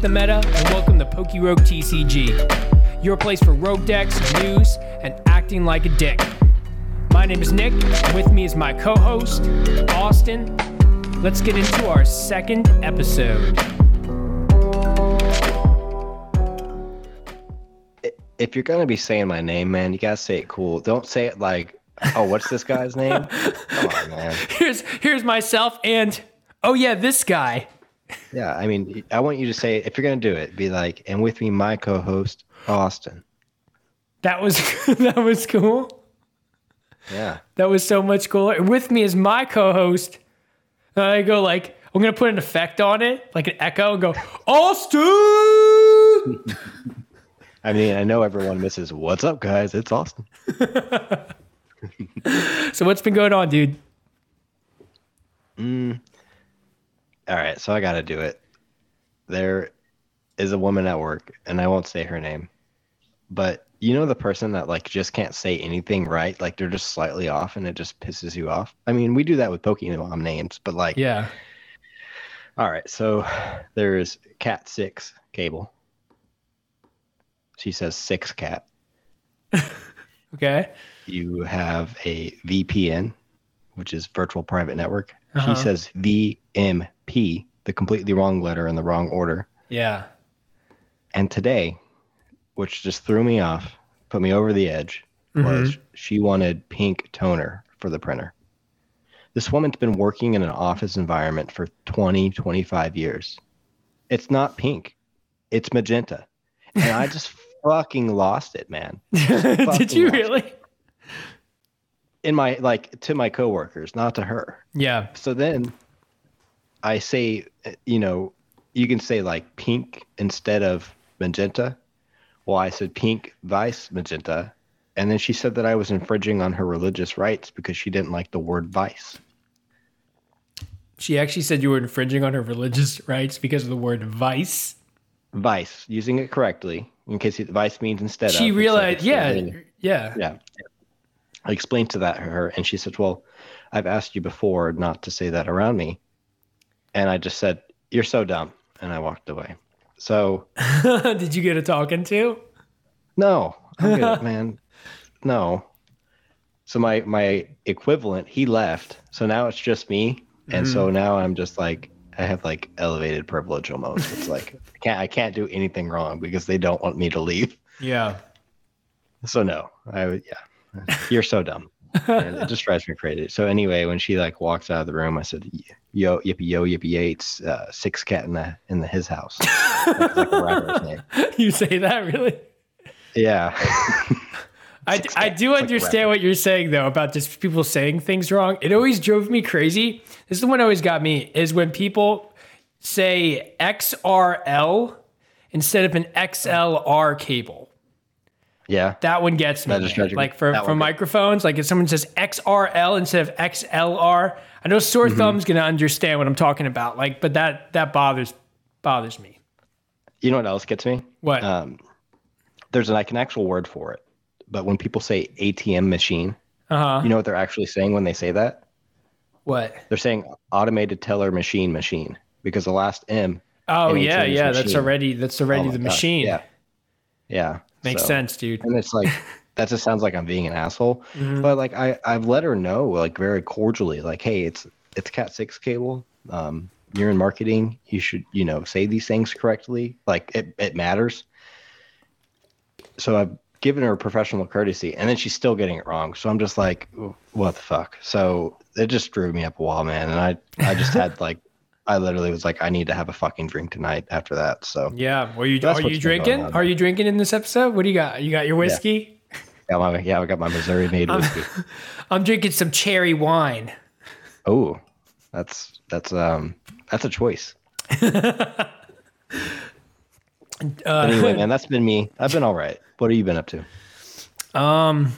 The meta and welcome to Pokey Rogue TCG, your place for rogue decks, news, and acting like a dick. My name is Nick, and with me is my co host, Austin. Let's get into our second episode. If you're gonna be saying my name, man, you gotta say it cool. Don't say it like, "Oh, what's this guy's name?" Come on, man. Here's here's myself and oh yeah, this guy. Yeah, I mean, I want you to say if you're gonna do it, be like, and with me, my co-host Austin. That was that was cool. Yeah, That was so much cooler. With me is my co-host. And I go like, I'm gonna put an effect on it, like an echo, and go, Austin. I mean, I know everyone misses. What's up, guys? It's Austin. so what's been going on, dude? Mm, All right, so I gotta do it. There is a woman at work, and I won't say her name, but you know the person that like just can't say anything right, like they're just slightly off, and it just pisses you off. I mean, we do that with Pokemon names, but like, Yeah. all right, so there is Cat Six Cable. She says six cat. Okay. You have a VPN, which is virtual private network. Uh-huh. She says VMP, the completely wrong letter in the wrong order. Yeah. And today, which just threw me off, put me over the edge, mm-hmm. was she wanted pink toner for the printer. This woman's been working in an office environment for 20, 25 years. It's not pink, it's magenta. And I just fucking lost it, man. Did you lost it. really? In my, like, to my coworkers, not to her. Yeah. So then I say, you know, you can say like pink instead of magenta. Well, I said pink vice magenta. And then she said that I was infringing on her religious rights because she didn't like the word vice. She actually said you were infringing on her religious rights because of the word vice. Vice, using it correctly, in case it, vice means instead of. She it's like realized, yeah, yeah. yeah. I explained to that to her, and she said, "Well, I've asked you before not to say that around me," and I just said, "You're so dumb," and I walked away. So Did you get a talking to? No, I'm good, man. No. So my my equivalent, he left. So now it's just me, and so mm-hmm. now I'm just like I have like elevated privilege almost. It's like I can't I can't do anything wrong because they don't want me to leave. Yeah. So no, I would yeah. You're so dumb. and it just drives me crazy. So anyway, when she like walks out of the room, I said, "Yo, yippee yo, yippee yay, uh, six cat in the in the his house." That's like a rapper's name. You say that really? Yeah. I, I do It's like understand what you're saying though about just people saying things wrong. It always drove me crazy. This is the one that always got me is when people say XRL instead of an XLR cable. Yeah. That one gets me. That just man. drives you- like for, that for microphones, like if someone says XRL instead of XLR, I know sore Mm-hmm. thumb's gonna understand what I'm talking about. Like, but that that bothers bothers me. You know what else gets me? What? um, there's like an actual word for it, but when people say ATM machine, Uh huh. you know what they're actually saying when they say that? What? They're saying automated teller machine machine because the last M. Oh an yeah, yeah. That's already that's already oh the God, machine. Yeah. Yeah. Makes so- sense, dude. And it's like that just sounds like I'm being an asshole. Mhm. But like I I've let her know like very cordially like hey it's it's Cat six cable. Um, you're in marketing. You should you know say these things correctly. Like it it matters. So I've given her professional courtesy, and then she's still getting it wrong. So I'm just like, what the fuck? So it just drew me up a wall, man. And I I just had like. I literally was like, I need to have a fucking drink tonight after that. So Yeah. Well, you are you drinking? Are you drinking in this episode? What do you got? You got your whiskey? yeah, my, yeah, I got my Missouri made whiskey. I'm drinking some cherry wine. Oh, that's that's um that's a choice. Uh, Anyway, man, that's been me. I've been all right. What have you been up to? um,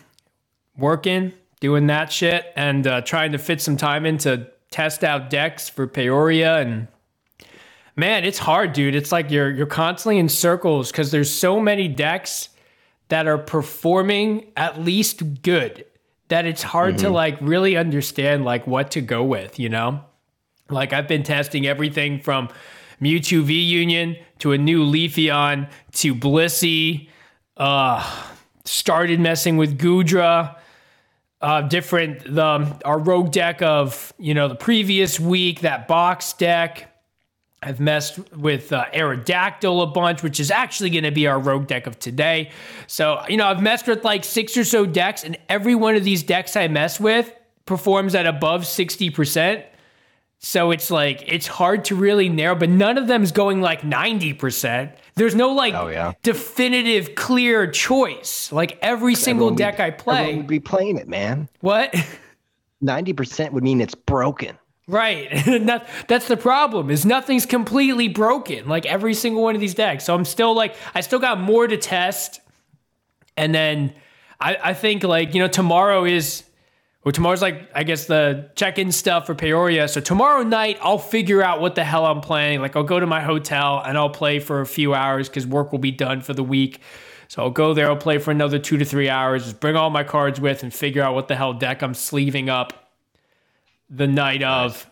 working, doing that shit, and uh, trying to fit some time in to test out decks for Peoria. And man, it's hard, dude. It's like you're you're constantly in circles because there's so many decks that are performing at least good that it's hard to like really understand like what to go with, you know? Like I've been testing everything from Mewtwo V Union to a new Leafeon to Blissey. Uh, started messing with Goodra. Uh, different the our rogue deck of you know the previous week that box deck. I've messed with uh, Aerodactyl a bunch, which is actually going to be our rogue deck of today. So, you know, I've messed with like six or so decks, and every one of these decks I mess with performs at above 60%. So it's like, it's hard to really narrow, but none of them is going like 90%. There's no like Oh, yeah. definitive, clear choice. Like every single deck would- I play. would be playing it, man. What? Ninety percent would mean it's broken. Right. That, that's the problem is nothing's completely broken. Like every single one of these decks. So I'm still like, I still got more to test. And then I, I think like, you know, tomorrow is, well, tomorrow's like, I guess the check-in stuff for Peoria. So tomorrow night, I'll figure out what the hell I'm playing. Like I'll go to my hotel and I'll play for a few hours because work will be done for the week. So I'll go there, I'll play for another two to three hours, just bring all my cards with and figure out what the hell deck I'm sleeving up the night of.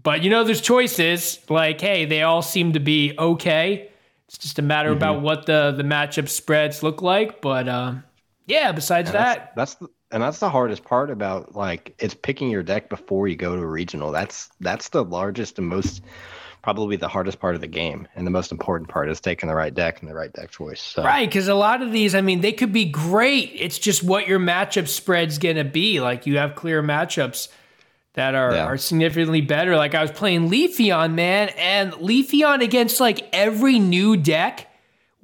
But you know, there's choices. Like, hey, they all seem to be okay. It's just a matter Mm-hmm. about what the the matchup spreads look like. But um, yeah, besides that, That's the, and that's the hardest part about like it's picking your deck before you go to a regional. That's that's the largest and most probably the hardest part of the game, and the most important part is taking the right deck and the right deck choice. So, right? Because a lot of these, I mean, they could be great. It's just what your matchup spread's gonna be. Like you have clear matchups that are, Yeah. are significantly better. Like I was playing Leafeon, man, and Leafeon against like every new deck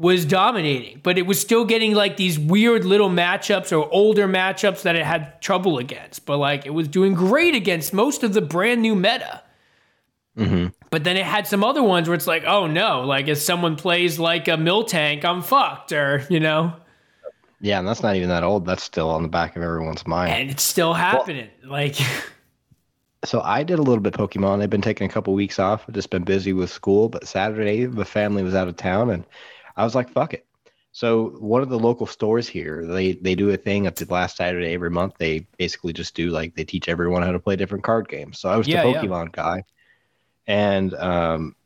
was dominating, but it was still getting like these weird little matchups or older matchups that it had trouble against. But like it was doing great against most of the brand new meta. Mhm. But then it had some other ones where it's like, oh no, like if someone plays like a mill tank, I'm fucked, or you know, yeah, and that's not even that old. That's still on the back of everyone's mind. and it's still happening. like, So I did a little bit Pokemon. I've been taking a couple weeks off. I've just been busy with school. But Saturday, the family was out of town, and I was like, "Fuck it." So one of the local stores here, they they do a thing at the last Saturday every month. They basically just do like they teach everyone how to play different card games. So I was Yeah, the yeah. Pokemon guy, and um,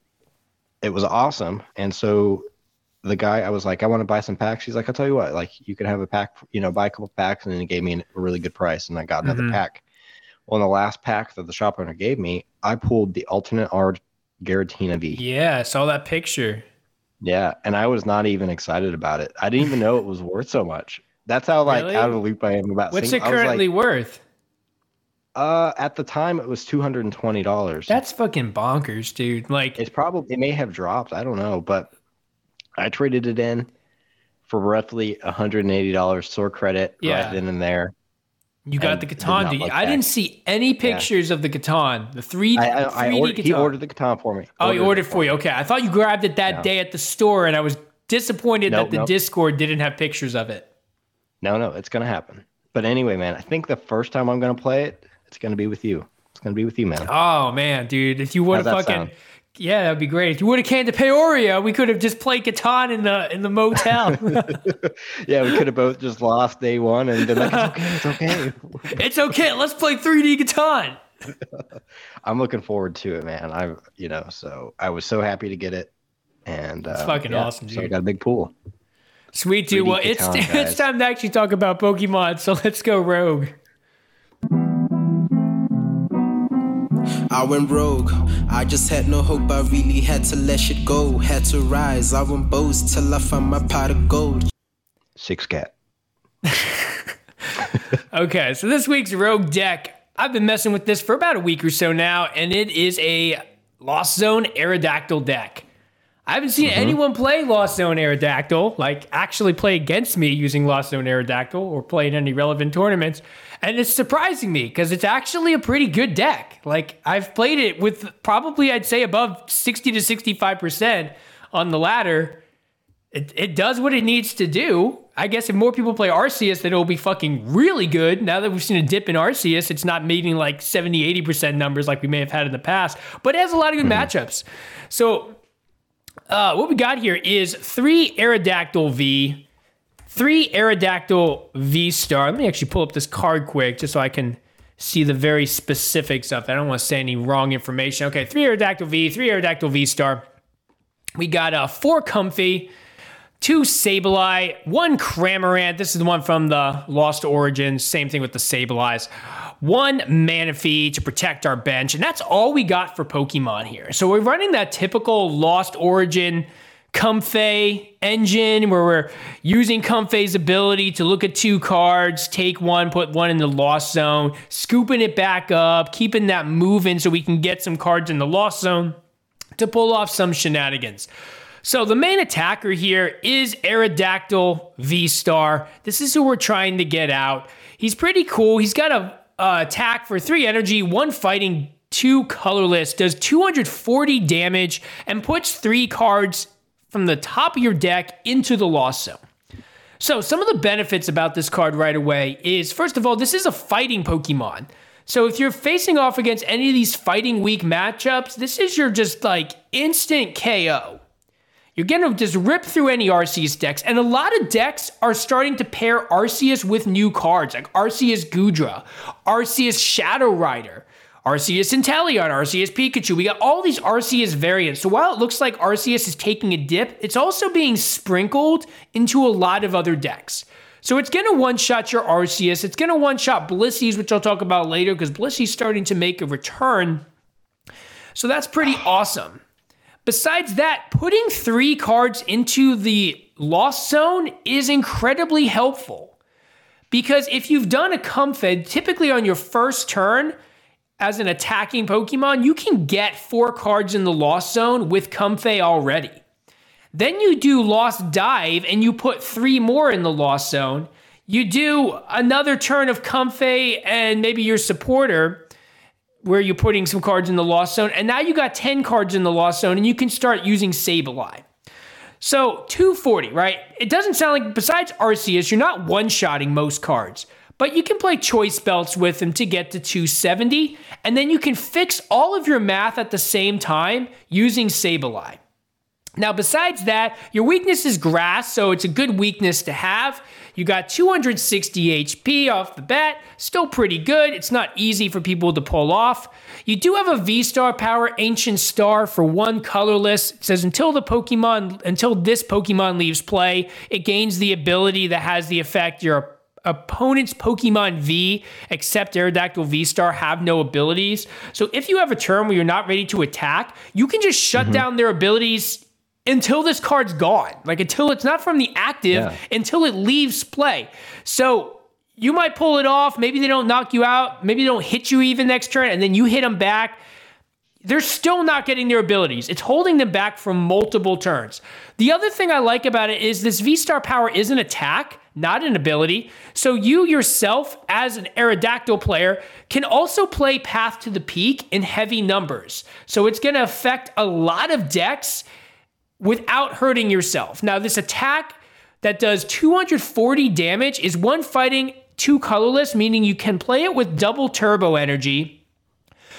it was awesome. And so the guy, I was like, I want to buy some packs. He's like, I'll tell you what, like you can have a pack, you know, buy a couple packs, and then he gave me a really good price, and I got another Mhm. pack. Well, in the last pack that the shop owner gave me, I pulled the alternate art Giratina V. yeah, I saw that picture. Yeah, and I was not even excited about it. I didn't even know it was worth so much. That's how like Really? out of the loop I am about. What's it currently Like, worth? uh, at the time, it was two hundred and twenty dollars. That's fucking bonkers, dude. Like, It's probably it may have dropped. I don't know, but I traded it in for roughly one hundred and eighty dollars store credit Yeah. right then and there. You got the did Catan, dude. I didn't see any pictures of the Catan. The 3D, I, I, I 3D ordered, he ordered the Catan for me. oh, he it ordered for you. Okay. I thought you grabbed it that No. day at the store, and I was disappointed Nope, that the nope. Discord didn't have pictures of it. No, no, it's gonna happen. But anyway, man, I think the first time I'm gonna play it, it's gonna be with you. It's gonna be with you, man. Oh, man, dude. If you would have How's that fucking. sound? Yeah, that'd be great. If you would have came to Peoria, we could have just played Catan in the in the motel. yeah, we could have both just lost day one and been like, it's okay, it's okay. it's okay. Let's play 3D Catan. I'm looking forward to it, man. I, you know, so I was so happy to get it, and uh, fucking yeah, awesome, So I got a big pool. Sweet dude. Well, it's Catan, it's guys. time to actually talk about Pokemon. So let's go rogue. I went rogue. I just had no hope. I really had to let shit go. Had to rise. I went boast till I found my pot of gold. Six cat. Okay, so this week's rogue deck, I've been messing with this for about a week or so now, and it is a Lost Zone Aerodactyl deck. I haven't seen mm-hmm. anyone play Lost Zone Aerodactyl, like actually play against me using Lost Zone Aerodactyl or play in any relevant tournaments. And it's surprising me because it's actually a pretty good deck. Like, I've played it with probably, I'd say, above 60 to 65% on the ladder. It, it does what it needs to do. I guess if more people play Arceus, then it'll be fucking really good. Now that we've seen a dip in Arceus, it's not meeting like 70, 80% numbers like we may have had in the past, but it has a lot of good matchups. So, uh, what we got here is three Aerodactyl V, three Aerodactyl V star. Let me actually pull up this card quick just so I can see the very specifics of it. I don't want to say any wrong information. Okay, three Aerodactyl V, three Aerodactyl V star. We got uh, four Comfey, two Sableye, one Cramorant. This is the one from the Lost Origins. Same thing with the Sableyes. One Manaphy to protect our bench. And that's all we got for Pokemon here. So we're running that typical Lost Origin Comfey engine where we're using Comfey's ability to look at two cards, take one, put one in the lost zone, scooping it back up, keeping that moving so we can get some cards in the lost zone to pull off some shenanigans. So the main attacker here is Aerodactyl V-Star. This is who we're trying to get out. He's pretty cool. He's got a attack for three energy, one fighting, two colorless, does 240 damage, and puts three cards from the top of your deck into the lost zone. So, some of the benefits about this card right away is first of all, this is a fighting Pokemon. So, if you're facing off against any of these fighting weak matchups, this is your just like instant KO. You're gonna just rip through any Arceus decks, and a lot of decks are starting to pair Arceus with new cards like Arceus Goodra, Arceus Shadow Rider. Arceus Inteleon, Arceus Pikachu. We got all these Arceus variants. So while it looks like Arceus is taking a dip, it's also being sprinkled into a lot of other decks. So it's going to one shot your Arceus. It's going to one shot Blissey's, which I'll talk about later because Blissey's starting to make a return. So that's pretty awesome. Besides that, putting three cards into the Lost Zone is incredibly helpful. Because if you've done a Comfey, typically on your first turn, as an attacking Pokemon, you can get four cards in the Lost Zone with Comfey already. Then you do Lost Dive and you put three more in the Lost Zone. You do another turn of Comfey and maybe your supporter where you're putting some cards in the Lost Zone. And now you got 10 cards in the Lost Zone and you can start using Sableye. So 240, right? It doesn't sound like, besides Arceus, you're not one shotting most cards. But you can play choice belts with them to get to 270, and then you can fix all of your math at the same time using Sableye. Now, besides that, your weakness is grass, so it's a good weakness to have. You got 260 HP off the bat, still pretty good. It's not easy for people to pull off. You do have a V Star power, Ancient Star for one colorless. It says until the Pokemon, until this Pokemon leaves play, it gains the ability that has the effect your opponent's Pokemon V, except Aerodactyl V Star, have no abilities. So if you have a turn where you're not ready to attack, you can just shut mm-hmm. down their abilities until this card's gone. Like until it's not from the active, yeah. until it leaves play. So you might pull it off. Maybe they don't knock you out. Maybe they don't hit you even next turn, and then you hit them back they're still not getting their abilities. It's holding them back from multiple turns. The other thing I like about it is this V Star power is an attack, not an ability. So you yourself, as an Aerodactyl player, can also play Path to the Peak in heavy numbers. So it's going to affect a lot of decks without hurting yourself. Now, this attack that does 240 damage is one fighting two colorless, meaning you can play it with double turbo energy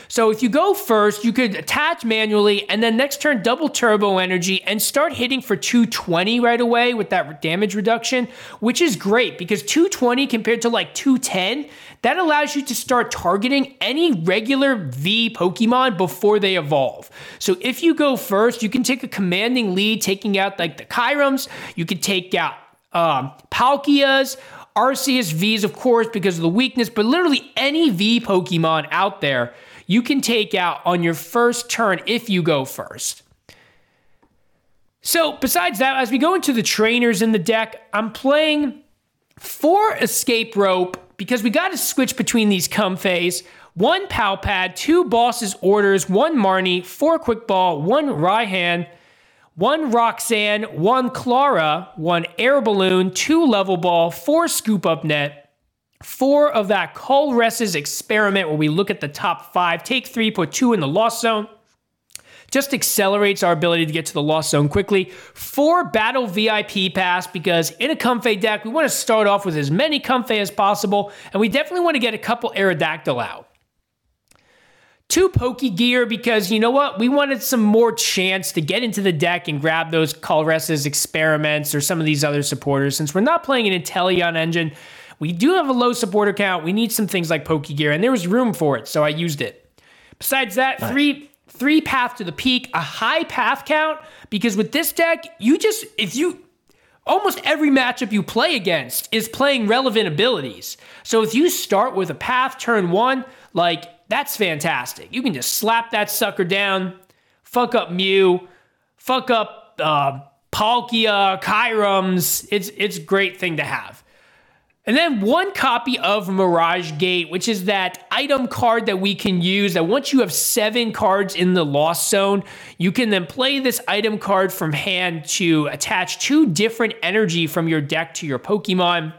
so if you go first, you could attach manually and then next turn double turbo energy and start hitting for 220 right away with that damage reduction, which is great because 220 compared to like 210, that allows you to start targeting any regular V Pokemon before they evolve. So if you go first, you can take a commanding lead, taking out like the Kyurems, you could take out um, Palkias, Arceus Vs, of course, because of the weakness, but literally any V Pokemon out there you can take out on your first turn if you go first. So, besides that, as we go into the trainers in the deck, I'm playing four escape rope because we got to switch between these Comfeys. One Pal Pad, two Boss's Orders, one Marnie, four Quick Ball, one Raihan, one Roxanne, one Clara, one Air Balloon, two Level Ball, four Scoop Up Net, four of that Colress's experiment where we look at the top five, take three, put two in the lost zone. Just accelerates our ability to get to the lost zone quickly. Four battle VIP pass because in a Comfey deck, we want to start off with as many Comfey as possible, and we definitely want to get a couple Aerodactyl out. Two Pokegear because you know what? We wanted some more chance to get into the deck and grab those Colress's experiments or some of these other supporters. Since we're not playing an Inteleon engine, we do have a low supporter count. We need some things like Pokegear, and there was room for it, so I used it. Besides that, nice. three three path to the peak, a high path count, because with this deck, you just, if you, almost every matchup you play against is playing relevant abilities. So if you start with a path turn one, like that's fantastic. You can just slap that sucker down, fuck up Mew, fuck up uh, Palkia, Kyurems. It's it's a great thing to have. And then one copy of Mirage Gate, which is that item card that we can use. That once you have seven cards in the Lost Zone, you can then play this item card from hand to attach two different energy from your deck to your Pokemon.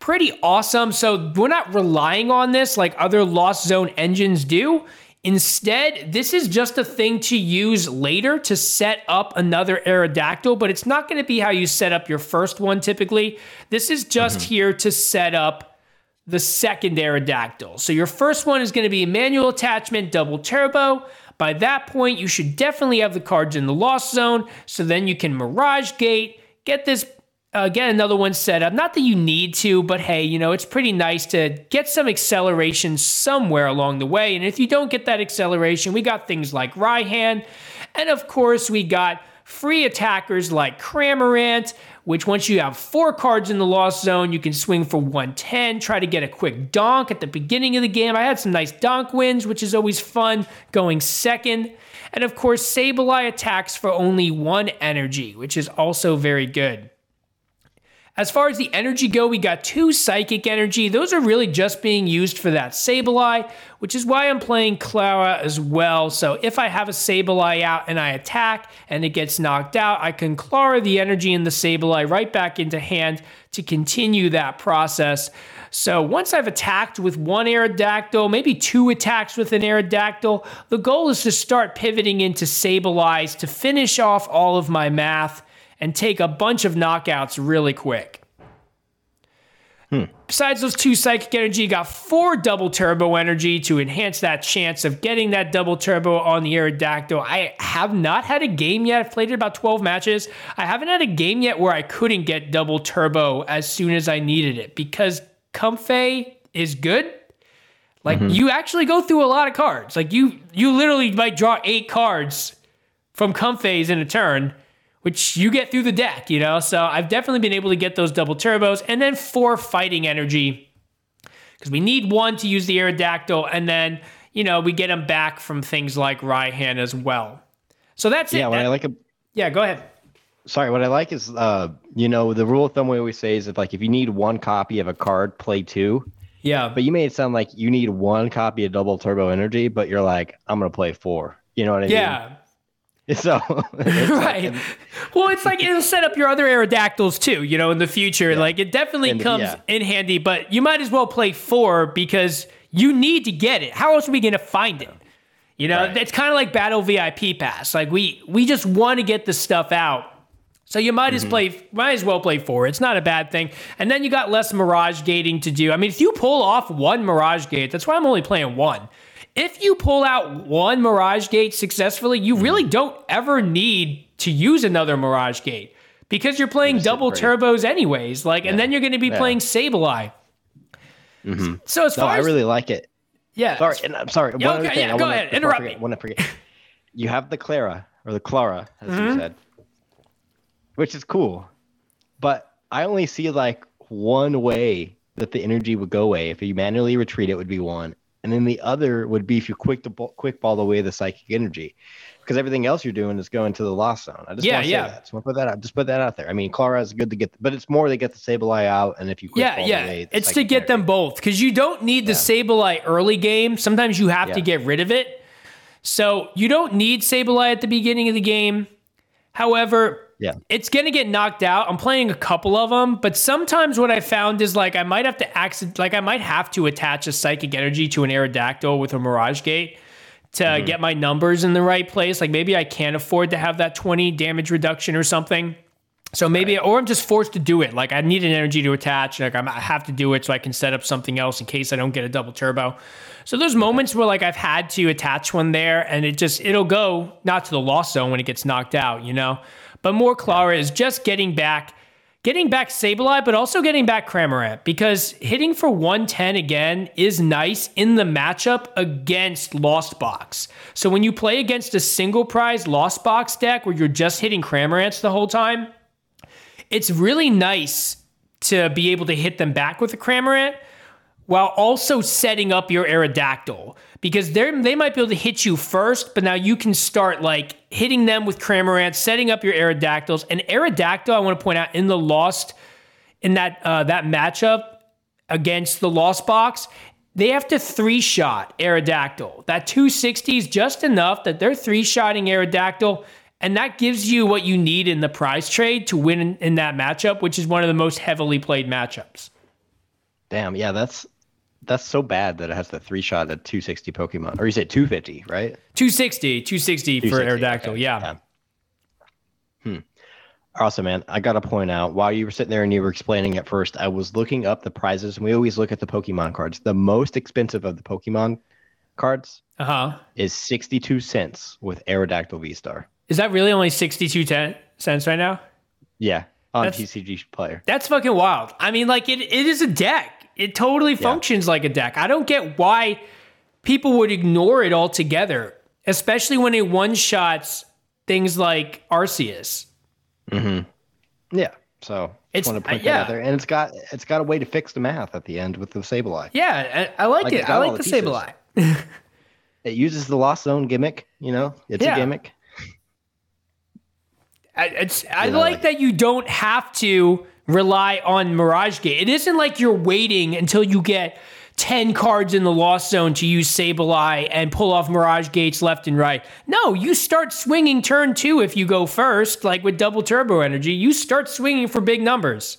Pretty awesome. So we're not relying on this like other Lost Zone engines do. Instead, this is just a thing to use later to set up another Aerodactyl, but it's not going to be how you set up your first one typically. This is just mm-hmm. here to set up the second Aerodactyl. So your first one is going to be a manual attachment, double turbo. By that point, you should definitely have the cards in the lost zone. So then you can Mirage Gate, get this uh, get another one set up. Not that you need to, but hey, you know, it's pretty nice to get some acceleration somewhere along the way. And if you don't get that acceleration, we got things like Raihan. And of course, we got free attackers like Cramorant, which once you have four cards in the Lost Zone, you can swing for 110, try to get a quick donk at the beginning of the game. I had some nice donk wins, which is always fun, going second. And of course, Sableye attacks for only one energy, which is also very good. As far as the energy go, we got two Psychic Energy. Those are really just being used for that Sableye, which is why I'm playing Clara as well. So if I have a Sableye out and I attack and it gets knocked out, I can Clara the energy in the Sableye right back into hand to continue that process. So once I've attacked with one Aerodactyl, maybe two attacks with an Aerodactyl, the goal is to start pivoting into Sableyes to finish off all of my math and take a bunch of knockouts really quick. Hmm. Besides those two psychic energy, you got four double turbo energy to enhance that chance of getting that double turbo on the Aerodactyl. I have not had a game yet. I've played it about 12 matches. I haven't had a game yet where I couldn't get double turbo as soon as I needed it because Comfey is good. Like mm-hmm. you actually go through a lot of cards. Like you you literally might draw eight cards from Comfeys in a turn which you get through the deck, you know? So I've definitely been able to get those double turbos and then four fighting energy because we need one to use the Aerodactyl and then, you know, we get them back from things like Raihan as well. So that's yeah, it. Yeah, what I like. A, yeah, go ahead. Sorry, what I like is, uh, you know, the rule of thumb we always say is that like if you need one copy of a card, play two. Yeah. But you made it sound like you need one copy of double turbo energy, but you're like, I'm gonna play four. You know what I yeah. mean? Yeah. So right. Like, well, it's like it'll set up your other Aerodactyls too, you know, in the future. Yeah. Like it definitely in comes yeah. in handy, but you might as well play four because you need to get it. How else are we gonna find it? You know, right. it's kind of like Battle VIP Pass. Like we we just want to get the stuff out. So you might mm-hmm. as play might as well play four. It's not a bad thing. And then you got less mirage gating to do. I mean, if you pull off one mirage gate, that's why I'm only playing one if you pull out one Mirage Gate successfully, you really hmm. don't ever need to use another Mirage Gate because you're playing double turbos anyways. Like, yeah. and then you're going to be yeah. playing Sableye. Mm-hmm. So as far as I really like it. Yeah. Sorry, and I'm sorry. Yeah, one okay, thing, yeah, go ahead. Interrupt me. I forget. You have the Clara or the Clara, as mm-hmm. you said, which is cool, but I only see like one way that the energy would go away. If you manually retreat, it would be one, and then the other would be if you quick the ball, quick ball away the psychic energy, because everything else you're doing is going to the lost zone. I just yeah, want to yeah. say that. So put that out. Just put that out there. I mean, Clara is good to get, but it's more they get the Sableye out, and if you yeah yeah, away, it's to get energy. them both because you don't need the yeah. Sableye early game. Sometimes you have yeah. to get rid of it. So you don't need Sableye at the beginning of the game. However, yeah. It's going to get knocked out. I'm playing a couple of them, but sometimes what I found is like I might have to accident like I might have to attach a psychic energy to an Aerodactyl with a Mirage Gate to mm-hmm. get my numbers in the right place. Like maybe I can't afford to have that 20 damage reduction or something. So maybe, right. or I'm just forced to do it. Like I need an energy to attach. Like I have to do it so I can set up something else in case I don't get a double turbo. So there's moments where like I've had to attach one there, and it just it'll go not to the lost zone when it gets knocked out, you know. But more Clara is just getting back, getting back Sableye, but also getting back Cramorant because hitting for 110 again is nice in the matchup against Lost Box. So when you play against a single prize Lost Box deck where you're just hitting Cramorants the whole time, it's really nice to be able to hit them back with a Cramorant while also setting up your Aerodactyl because they they might be able to hit you first, but now you can start like hitting them with Cramorant, setting up your Aerodactyls. And Aerodactyl, I want to point out in the Lost in that uh, that matchup against the Lost Box, they have to three shot Aerodactyl. That 260 is just enough that they're three shotting Aerodactyl. And that gives you what you need in the prize trade to win in, in that matchup, which is one of the most heavily played matchups. Damn, yeah, that's that's so bad that it has the three shot at 260 Pokemon. Or you say 250, right? 260, 260, for Aerodactyl, okay, yeah. yeah. Hmm. Also, man, I got to point out while you were sitting there and you were explaining at first, I was looking up the prizes, and we always look at the Pokemon cards. The most expensive of the Pokemon cards Uh huh. is 62 cents with Aerodactyl V Star. Is that really only 62 ten- cents right now? Yeah, on That's- TCG Player. That's fucking wild. I mean, like, it, it is a deck. It totally functions like a deck. I don't get why people would ignore it altogether, especially when it one shots things like Arceus. Yeah, so It's- want to point uh, that yeah. out there, and it's got it's got a way to fix the math at the end with the Sableye. Yeah, I, I like, Like, it. I like the the. Sableye. It uses the Lost Zone gimmick. You know, it's Yeah. a gimmick. I, it's, I You know, like like- that you don't have to rely on Mirage Gate. It isn't like you're waiting until you get 10 cards in the Lost Zone to use Sableye and pull off Mirage Gates left and right. No, you start swinging turn two if you go first, like with double turbo energy. You start swinging for big numbers.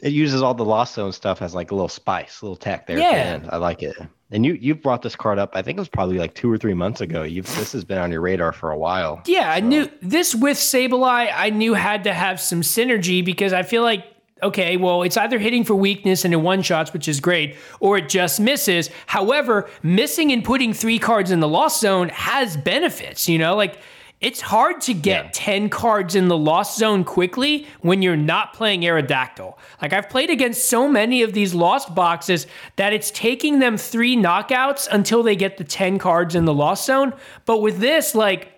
It uses all the Lost Zone stuff as like a little spice, a little tack there. Yeah. I like it. And you you brought this card up. I think it was probably like two or three months ago. You've this has been on your radar for a while. Yeah, I knew this with Sableye, I knew had to have some synergy because I feel like, okay, well, it's either hitting for weakness and in one shots, which is great, or it just misses. However, missing and putting three cards in the lost zone has benefits, you know? Like, it's hard to get Yeah. 10 cards in the lost zone quickly when you're not playing Aerodactyl. Like, I've played against so many of these lost boxes that it's taking them three knockouts until they get the 10 cards in the lost zone. But with this, like,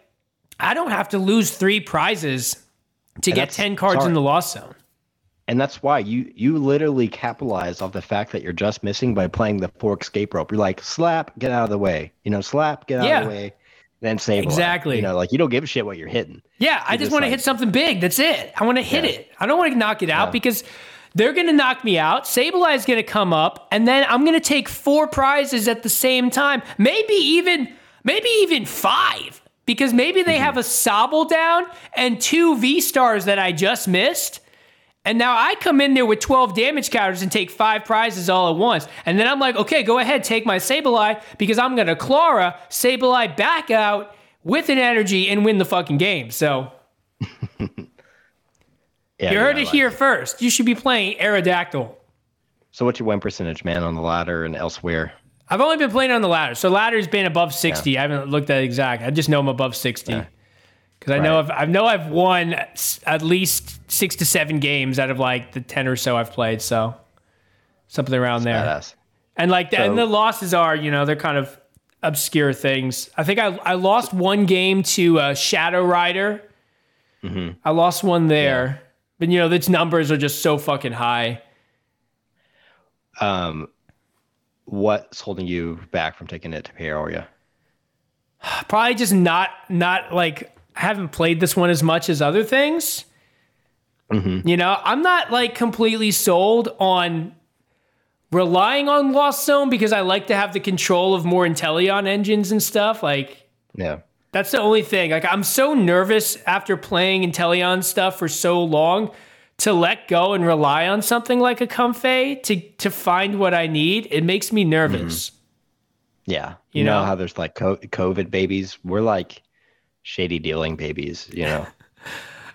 I don't have to lose three prizes to get 10 cards sorry. in the lost zone. And that's why you you literally capitalize off the fact that you're just missing by playing the fork escape rope. You're like slap, get out of the way. You know, slap, get out Yeah. of the way. Then save Exactly. You know, like you don't give a shit what you're hitting. Yeah, I You're just just want to like- hit something big. That's it. I want to hit Yeah. it. I don't want to knock it out Yeah. because they're going to knock me out. Sableye is going to come up, and then I'm going to take four prizes at the same time. Maybe even, maybe even five. Because maybe they mm-hmm. have a Sobble down and two V stars that I just missed. And now I come in there with 12 damage counters and take five prizes all at once. And then I'm like, okay, go ahead, take my Sableye because I'm going to Clara Sableye back out with an energy and win the fucking game. So Yeah, you heard I it like here first. You should be playing Aerodactyl. So what's your win percentage, man, on the ladder and elsewhere? I've only been playing on the ladder. So ladder's been above 60. I haven't looked at exact. I just know I'm above 60. Yeah. Because I know Right. I've, I know I've won at least six to seven games out of like the 10 or so I've played. So something around there. Badass. And like the, and the losses are, you know, they're kind of obscure things. I think I I lost one game to uh, Shadow Rider. Mm-hmm. I lost one there, but you know, its numbers are just so fucking high. Um, what's holding you back from taking it to Peoria? Probably just not not like I haven't played this one as much as other things. Mm-hmm. You know, I'm not like completely sold on relying on Lost Zone because I like to have the control of more Inteleon engines and stuff. Like Yeah. That's the only thing. Like I'm so nervous after playing Inteleon stuff for so long to let go and rely on something like a Comfey to to find what I need. It makes me nervous. Mm-hmm. Yeah. You You, know, know? how there's like COVID babies? We're like shady dealing babies, you know?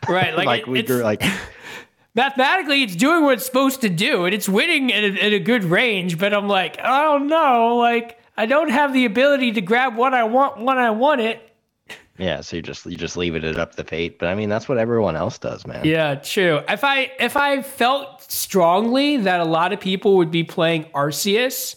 Right? Like, like it- we it's, grew like mathematically it's doing what it's supposed to do and it's winning at a, at a good range, but I'm like, I don't know, like I don't have the ability to grab what I want when I want it. Yeah, so you just you just leaving it up to fate. But I mean, that's what everyone else does, man. Yeah, true. If I if I felt strongly that a lot of people would be playing Arceus,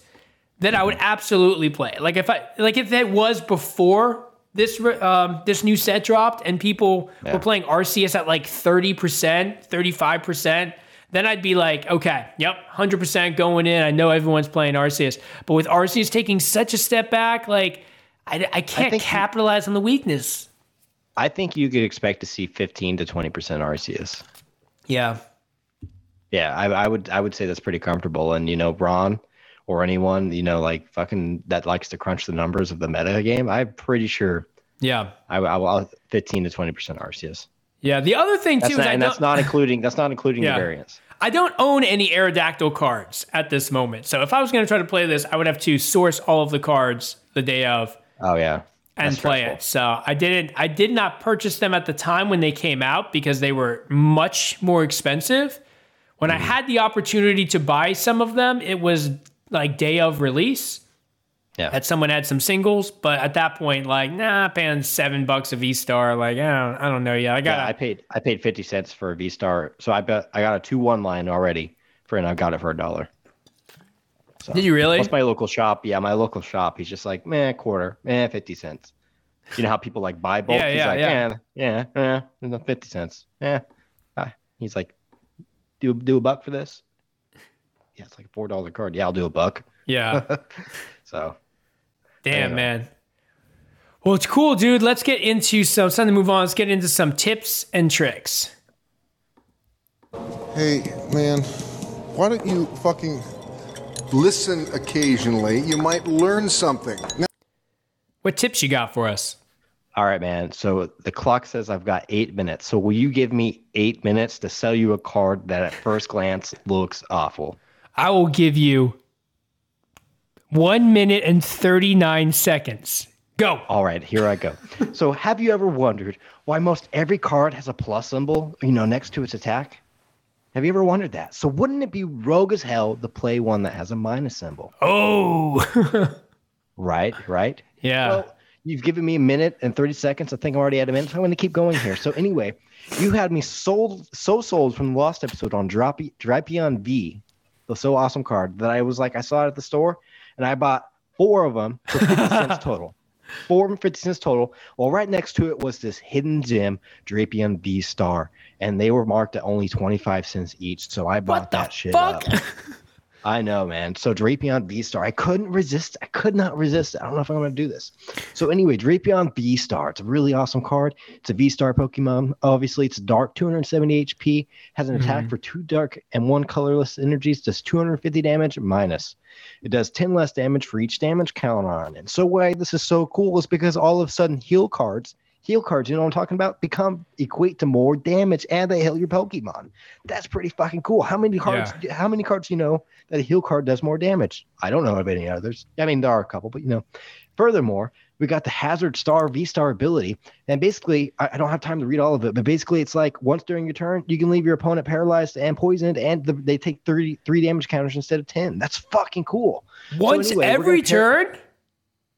then I would absolutely play. Like if I like if it was before this um, this new set dropped and people Yeah. were playing Arceus at like thirty percent, thirty five percent. Then I'd be like, okay, yep, 100% going in. I know everyone's playing Arceus. But with Arceus taking such a step back, like, I, I can't you- capitalize on the weakness. I think you could expect to see 15 to 20% Arceus. Yeah. Yeah, I, I would I would say that's pretty comfortable. And you know, Ron or anyone, you know, like fucking that likes to crunch the numbers of the meta game, I'm pretty sure Yeah. I, I will 15 to 20% Arceus. Yeah. The other thing, That's too, not, is I and that's not including that's not including Yeah. the variants. I don't own any Aerodactyl cards at this moment. So if I was going to try to play this, I would have to source all of the cards the day of Oh yeah. and That's play stressful. it. So I didn't I did not purchase them at the time when they came out because they were much more expensive. When Mm-hmm. I had the opportunity to buy some of them, it was like day of release. Yeah. That someone had some singles, but at that point, like, nah, paying seven bucks a V Star, like, I don't, I don't know. Yeah, I got. Yeah, I paid I paid 50 cents for a V Star. So I bet I got a 2-1 line already for and I got it for a dollar. So Did you really? Plus my local shop. Yeah, my local shop. He's just like, man, quarter, man, 50 cents. You know how people like buy bulk? Yeah, he's yeah, like, yeah. yeah, yeah, yeah, 50 cents. Yeah. Ah. He's like, do do a buck for this? Yeah, it's like a four dollar card. Yeah, I'll do a buck. yeah. So Damn, Anyway. man. Well, it's cool, dude. Let's get into some. It's time to move on. Let's get into some tips and tricks. Hey, man, why don't you fucking listen occasionally? You might learn something. Now, What tips you got for us? all right, man. So the clock says I've got eight minutes. So will you give me eight minutes to sell you a card that at first glance looks awful? I will give you one minute and 39 seconds. Go. All right, here I go. so, have you ever wondered why most every card has a plus symbol, you know, next to its attack? Have you ever wondered that? So, wouldn't it be rogue as hell to play one that has a minus symbol? Oh. Right, right. yeah. Well, you've given me a minute and 30 seconds. I think I'm already at a minute, so I'm going to keep going here. So, anyway, you had me sold, so sold from the last episode on Drapion V, the so awesome card, that I was like, I saw it at the store and I bought four of them for 50 cents total. Four and 50 cents total. Well, right next to it was this hidden gem, Drapion V Star, and they were marked at only 25 cents each. So I bought that shit fuck? up. I know, man. So Drapion V Star, I couldn't resist. I could not resist. I don't know if I'm going to do this. So anyway, Drapion V Star. It's a really awesome card. It's a V Star Pokemon. Obviously, it's dark, 270 HP. Has an attack mm-hmm. for two dark and one colorless energies. Does 250 damage minus. It does 10 less damage for each damage count on. And so why this is so cool is because all of a sudden heal cards, heal cards, you know what I'm talking about, become equate to more damage and they heal your Pokemon. That's pretty fucking cool. How many cards? How many cards do you know that a heal card does more damage? I don't know of any others. I mean, there are a couple, but you know. Furthermore, we got the Hazard Star V Star ability, and basically, I, I don't have time to read all of it, but basically, it's like once during your turn, you can leave your opponent paralyzed and poisoned, and the, they take 33 damage counters instead of 10. That's fucking cool. Once anyway, every gonna turn?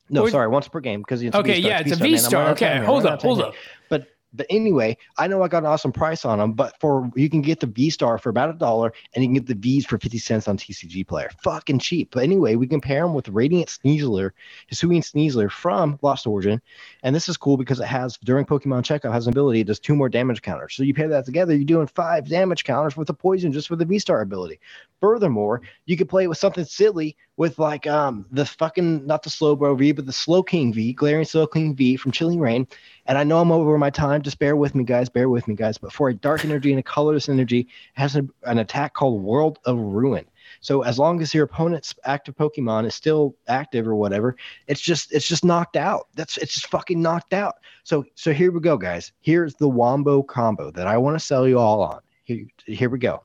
No, Or- sorry, once per game because it's a Okay, V-Star, yeah, it's a V-Star, man. I'm V-Star. running out of Okay, hold up, out of time hold up. But but anyway, I know I got an awesome price on them, but for you can get the V Star for about a dollar, and you can get the V's for fifty cents on TCG Player. Fucking cheap. But anyway, we compare them with Radiant Sneasler, Hisuian Sneasler from Lost Origin, and this is cool because it has during Pokemon Checkup has an ability it does two more damage counters. So you pair that together, you're doing five damage counters with the poison just with the V Star ability. Furthermore, you could play it with something silly with like um the fucking not the Slowbro V, but the Slowking V, Galarian Slowking V from Chilling Reign. And I know I'm over my time. Just bear with me, guys. Bear with me, guys. But for a dark energy and a colorless energy, has a, an attack called World of Ruin. So as long as your opponent's active Pokemon is still active or whatever, it's just it's just knocked out. That's it's just fucking knocked out. So so here we go, guys. Here's the Wombo combo that I want to sell you all on. Here, here we go.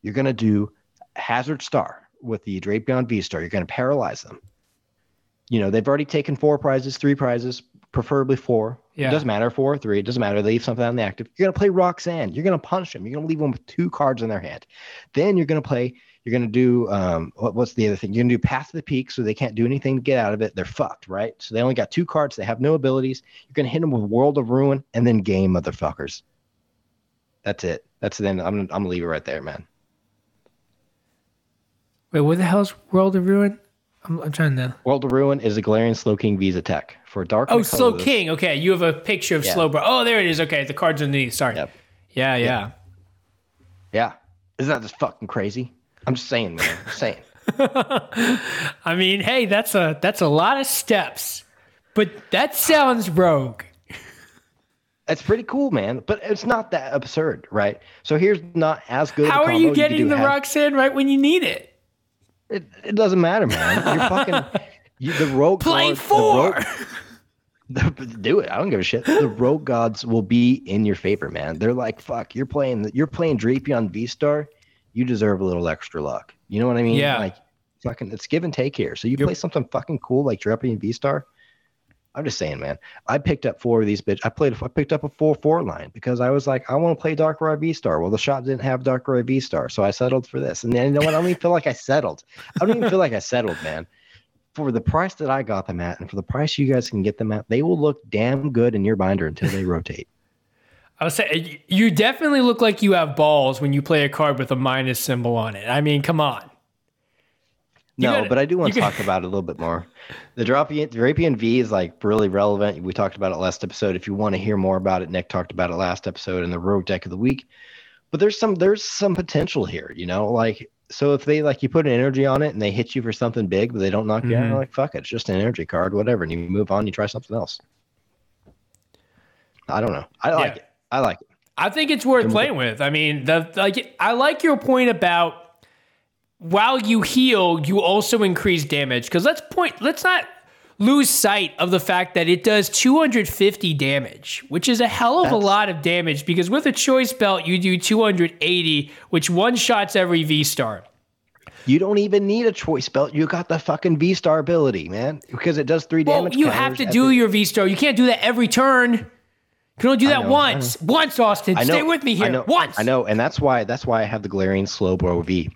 You're gonna do Hazard Star with the Drapion V Star. You're gonna paralyze them. You know they've already taken four prizes, three prizes, preferably four. Yeah. It doesn't matter, four or three. It doesn't matter. They leave something on the active. You're gonna play Roxanne. You're gonna punch them. You're gonna leave them with two cards in their hand. Then you're gonna play You're gonna do um, what, what's the other thing? You're gonna do Path to the Peak, so they can't do anything to get out of it. They're fucked, right? So they only got two cards. They have no abilities. You're gonna hit them with World of Ruin and then game, motherfuckers. That's it. That's then. I'm I'm gonna leave it right there, man. Wait, what the hell's World of Ruin? I'm, I'm trying to. World of Ruin is a Galarian Slowking Visa tech for Dark. Oh, Slow. King. Okay, you have a picture of Yeah. Slowbro. Oh, there it is. Okay, the cards underneath. Sorry. Yep. Yeah, yeah. Yeah, isn't that just fucking crazy? I'm just saying, man. I'm just saying. I mean, hey, that's a that's a lot of steps, but that sounds rogue. That's pretty cool, man. But it's not that absurd, right? So here's not as good. How are you getting do the half- Roxanne right when you need it? It, it doesn't matter, man. You're fucking you, the rogue. Play the four. rogue- the- do it. I don't give a shit. The rogue gods will be in your favor, man. They're like, fuck. You're playing. You're playing Drapion V Star. You deserve a little extra luck. You know what I mean? Yeah. Like, fucking, it's give and take here. So you Yep. play something fucking cool like Drapion V Star. I'm just saying, man. I picked up four of these bitch. I played. I picked up a four four line because I was like, I want to play Darkrai V Star. Well, the shop didn't have Darkrai V Star, so I settled for this. And then you know what? I don't even feel like I settled. I don't even feel like I settled, man. For the price that I got them at, and for the price you guys can get them at, they will look damn good in your binder until they rotate. I was saying, uh, you definitely look like you have balls when you play a card with a minus symbol on it. I mean, come on. No, gotta- but I do want to talk about it a little bit more. The Drapion, Drapion V is like really relevant. We talked about it last episode. If you want to hear more about it, Nick talked about it last episode in the Rogue Deck of the Week. But there's some there's some potential here, you know, like so if they like you put an energy on it and they hit you for something big, but they don't knock you out, Mhm. you're like fuck it, it's just an energy card, whatever, and you move on, you try something else. I don't know. I like it. I like it. I think it's worth playing with. I mean, the like I like your point about while you heal, you also increase damage. Because let's point let's not lose sight of the fact that it does 250 damage, which is a hell of a lot of damage. Because with a choice belt, you do 280, which one shots every V star. You don't even need a choice belt. You got the fucking V star ability, man, because it does three Well, damage. you have to do the- your V star. You can't do that every turn. You can only do that know, once. Once, Austin. Stay with me here. I know, Once. I know, and that's why that's why I have the Galarian Slowbro V.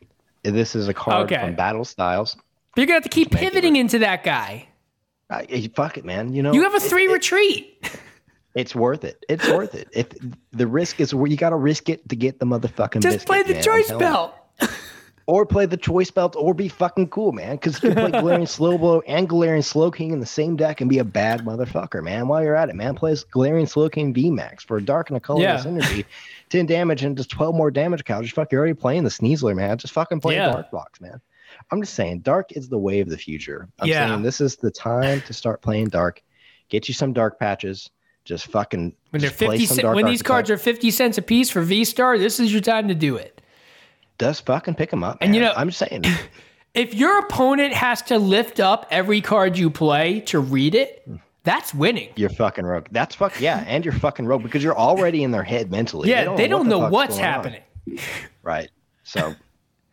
This is a card Okay. from Battle Styles. But you're gonna have to keep pivoting into that guy. Uh, fuck it, man. You know You have a three it- retreat. it's worth it. It's worth it. If the risk is where you got to risk it to get the motherfucking. Just biscuit, play the man, choice telling you. Or play the choice belt, or be fucking cool, man. Because you can play Galarian Slowbro and Galarian Slowking in the same deck and be a bad motherfucker, man. While you're at it, man, play Galarian Slowking V Max for a dark and a colorless Yeah. energy, ten damage and just twelve more damage counters. Fuck, you're already playing the Sneasler, man. Just fucking play Yeah. Dark Box, man. I'm just saying, Dark is the way of the future. I'm Yeah. saying this is the time to start playing Dark. Get you some Dark patches. Just fucking When they're fifty, some cent, Dark when these cards are fifty cents a piece for V Star, this is your time to do it. Just fucking pick them up. And you know- I'm just saying. If your opponent has to lift up every card you play to read it, that's winning. You're fucking rogue. That's fuck yeah, and you're fucking rogue because you're already in their head mentally. Yeah, they don't know, what the fuck's what's going on. happening. Right. So,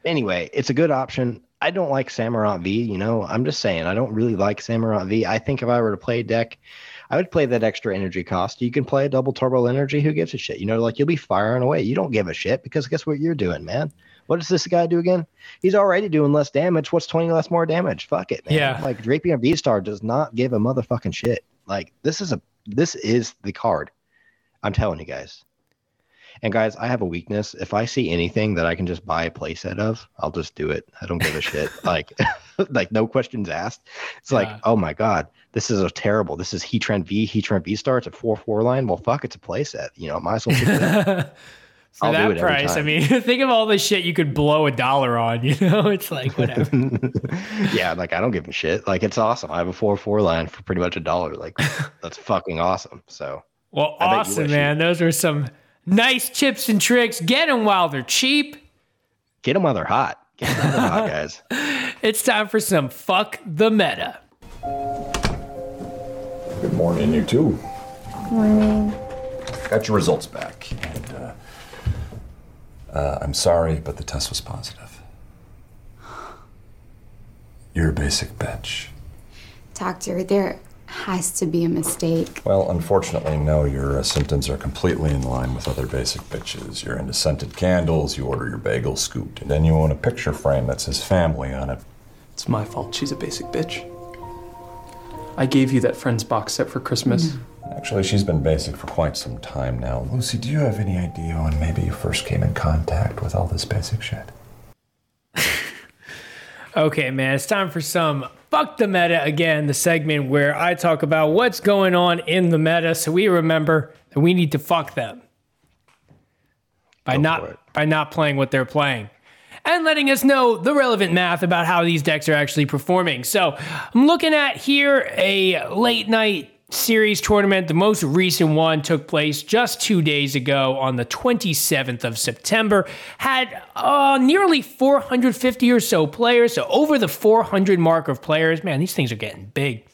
anyway, it's a good option. I don't like Samurott V. You know, I'm just saying I don't really like Samurott V. I think if I were to play a deck, I would play that extra energy cost. You can play a double turbo energy. Who gives a shit? You know, like you'll be firing away. You don't give a shit because guess what you're doing, man. What does this guy do again? He's already doing less damage. What's 20 less more damage? Fuck it, man. Yeah. Like Drapion V Star does not give a motherfucking shit. Like this is a this is the card. I'm telling you guys. And guys, I have a weakness. If I see anything that I can just buy a playset of, I'll just do it. I don't give a shit. Like, like no questions asked. It's like, oh my god, this is a terrible. This is Heatran V, Heatran V Star. It's a four four line. Well, fuck, it's a playset. You know, might as well pick it up. For I'll do that it every price, I mean, think of all the shit you could blow a dollar on. You know, it's like whatever. yeah, like I don't give a shit. Like it's awesome. I have a four four line for pretty much a dollar. Like that's fucking awesome. So Well, I awesome, wish man. Those are some nice tips and tricks. Get them while they're cheap. get them while they're hot. Get them while they're hot, guys. It's time for some fuck the meta. Good morning, you too. Morning. Got your results back. And, uh, uh, I'm sorry, but the test was positive. You're a basic bitch. Doctor, there has to be a mistake. Well, unfortunately, no. Your uh, symptoms are completely in line with other basic bitches. You're into scented candles, you order your bagel scooped, and then you own a picture frame that says family on it. It's my fault. She's a basic bitch. I gave you that Friends box set for Christmas. Actually, she's been basic for quite some time now. Lucy, do you have any idea when maybe you first came in contact with all this basic shit? Okay, man, it's time for some Fuck the Meta again, the segment where I talk about what's going on in the meta so we remember that we need to fuck them by Go not by not playing what they're playing and letting us know the relevant math about how these decks are actually performing. So, I'm looking at here a late night series tournament. The most recent one took place just two days ago on the 27th of September. Had uh, nearly 450 or so players, so over the 400 mark of players. Man, these things are getting big.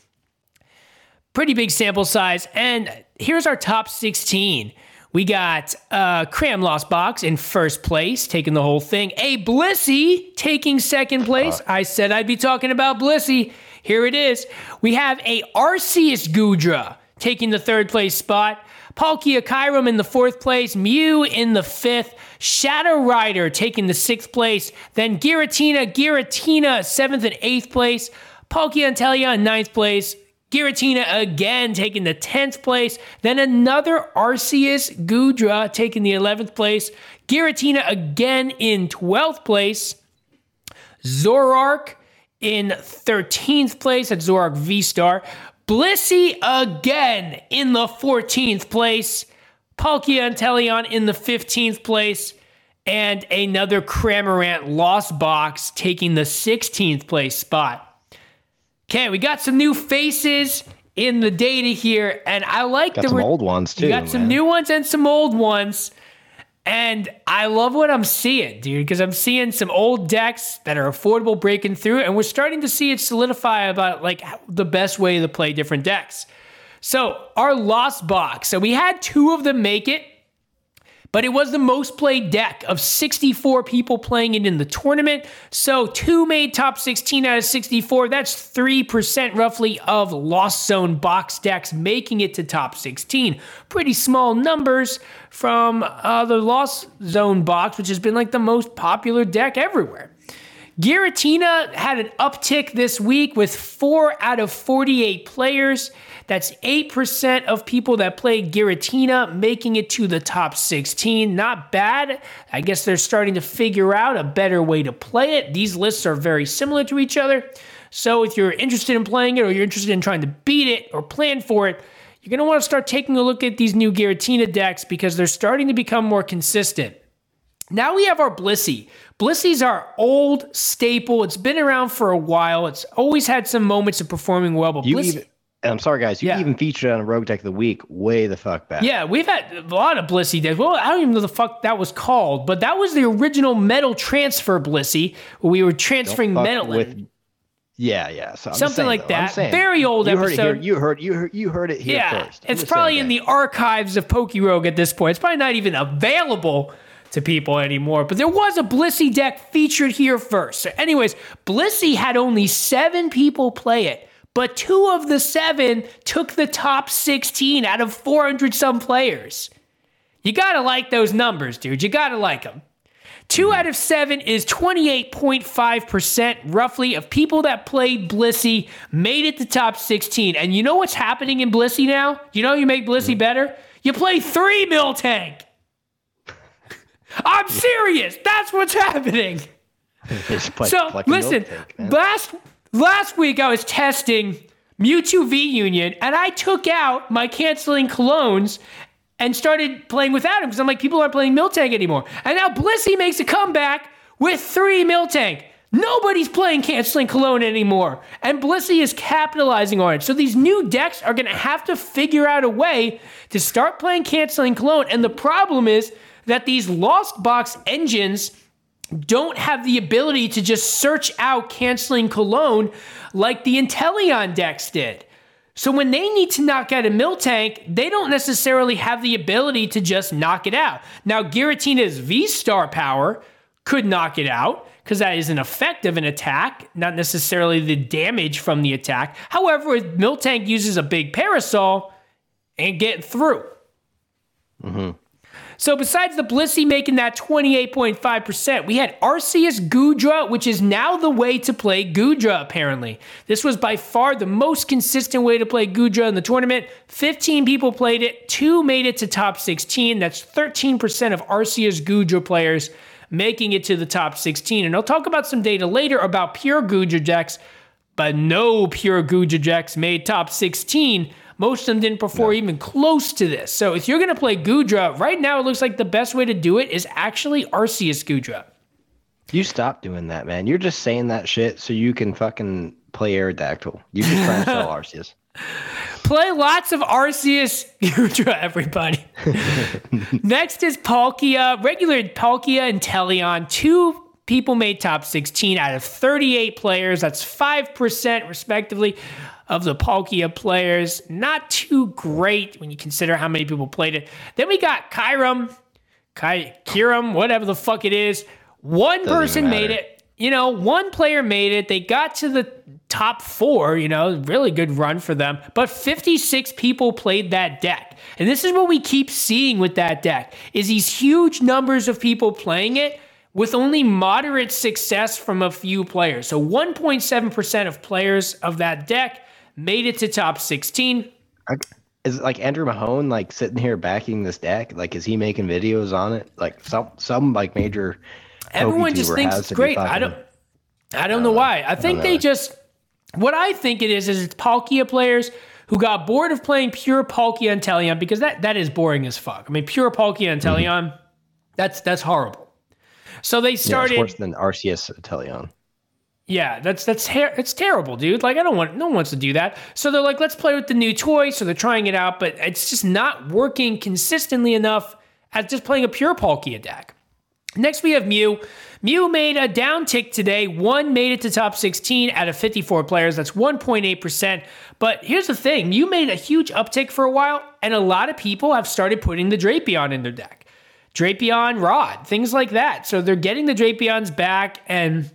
Pretty big sample size. And here's our top 16. We got uh, Cram Lost Box in first place, taking the whole thing. A Blissey taking second place. I said I'd be talking about Blissey. Here it is. We have a Arceus Goodra taking the third place spot. Palkia Kyurem in the fourth place. Mew in the fifth. Shadow Rider taking the sixth place. Then Giratina, Giratina seventh and eighth place. Palkia Inteleon in ninth place. Giratina again taking the 10th place. Then another Arceus Goodra taking the 11th place. Giratina again in 12th place. Zoroark in 13th place at Zoroark V Star. Blissey again in the 14th place. Palkia Inteleon in the 15th place. And another Cramorant Lost Box taking the 16th place spot. Okay, we got some new faces in the data here, and I like Got the some re- old ones too. you got some new ones and some old ones. And I love what I'm seeing, dude, because I'm seeing some old decks that are affordable breaking through, and we're starting to see it solidify about like the best way to play different decks. So, our Lost Box. So, we had two of them make it, but it was the most played deck of 64 people playing it in the tournament. So, two made top 16 out of 64. That's 3% roughly of Lost Zone box decks making it to top 16. Pretty small numbers from uh, the Lost Zone box, which has been like the most popular deck everywhere. Giratina had an uptick this week with four out of 48 players. That's 8% of people that play Giratina making it to the top 16. Not bad. I guess they're starting to figure out a better way to play it. These lists are very similar to each other. So if you're interested in playing it or you're interested in trying to beat it or plan for it, you're going to want to start taking a look at these new Giratina decks because they're starting to become more consistent. Now we have our Blissey. Blissey's our old staple. It's been around for a while. It's always had some moments of performing well, but You Blissey, even, and I'm sorry, guys. You Yeah. even featured on a Rogue Deck of the Week way the fuck back. yeah, we've had a lot of Blissey decks. Well, I don't even know the fuck that was called, but that was the original metal transfer Blissey, where we were transferring metal with. in. Yeah, yeah. So I'm Something saying, like though, that. saying, Very old you Heard episode. here, you heard you heard you heard it here Yeah, first. I'm it's probably in the archives of PokeRogue at this point. It's probably not even available to people anymore. But there was a Blissey deck featured here first. So, anyways, Blissey had only seven people play it, but two of the seven took the top 16 out of 400 some players. You gotta like those numbers, dude. You gotta like them. Two out of seven is 28.5% roughly of people that played Blissey made it to top 16. And you know what's happening in Blissey now? You know you make Blissey better? You play three Miltank. I'm serious. That's what's happening. Play- So listen, tank, last last week I was testing Mewtwo V Union, and I took out my canceling colognes and started playing without him because I'm like, people aren't playing Miltank anymore. And now Blissey makes a comeback with three Miltank. Nobody's playing canceling cologne anymore, and Blissey is capitalizing on it. So these new decks are going to have to figure out a way to start playing canceling cologne. And the problem is that these lost box engines don't have the ability to just search out canceling cologne like the Inteleon decks did. So when they need to knock out a Miltank, they don't necessarily have the ability to just knock it out. Now, Giratina's V Star power could knock it out because that is an effect of an attack, not necessarily the damage from the attack. However, if Miltank uses a big parasol, and get through. Mm-hmm. So besides the Blissey making that 28.5%, we had Arceus Goodra, which is now the way to play Goodra, apparently. This was by far the most consistent way to play Goodra in the tournament. 15 people played it, two made it to top 16. That's 13% of Arceus Goodra players making it to the top 16. And I'll talk about some data later about pure Goodra decks, but no pure Goodra decks made top 16. Most of them didn't perform even close to this. So if you're going to play Goodra, right now it looks like the best way to do it is actually Arceus Goodra. You stop doing that, man. You're just saying that shit so you can fucking play Aerodactyl. You just try to sell Arceus. Play lots of Arceus Goodra, everybody. Next is Palkia. Regular Palkia Inteleon. Two people made top 16 out of 38 players. That's 5% respectively of the Palkia players. Not too great when you consider how many people played it. Then we got Kyrum, Kai, Kiram, whatever the fuck it is. One Doesn't person made it. You know, one player made it. They got to the top four, you know, really good run for them. But 56 people played that deck. And this is what we keep seeing with that deck is these huge numbers of people playing it with only moderate success from a few players. So 1.7% of players of that deck made it to top 16. Is it like Andrew Mahone like sitting here backing this deck? Like, is he making videos on it? Like some some like major. Everyone just thinks it's great. I don't I don't know why. I think know. they just what I think it is is it's Palkia players who got bored of playing pure Palkia Inteleon because that that is boring as fuck. I mean pure Palkia and mm-hmm. Teleon, that's that's horrible. So they Yeah, it's started worse than Arceus Teleon. Yeah, that's that's ter- it's terrible, dude. Like I don't want no one wants to do that. So they're like, let's play with the new toy. So they're trying it out, but it's just not working consistently enough at just playing a pure Palkia deck. Next, we have Mew. Mew made a downtick today. One made it to top 16 out of 54 players. That's 1.8%. But here's the thing Mew made a huge uptick for a while, and a lot of people have started putting the Drapion in their deck. Drapion Rod, things like that. So they're getting the Drapions back, and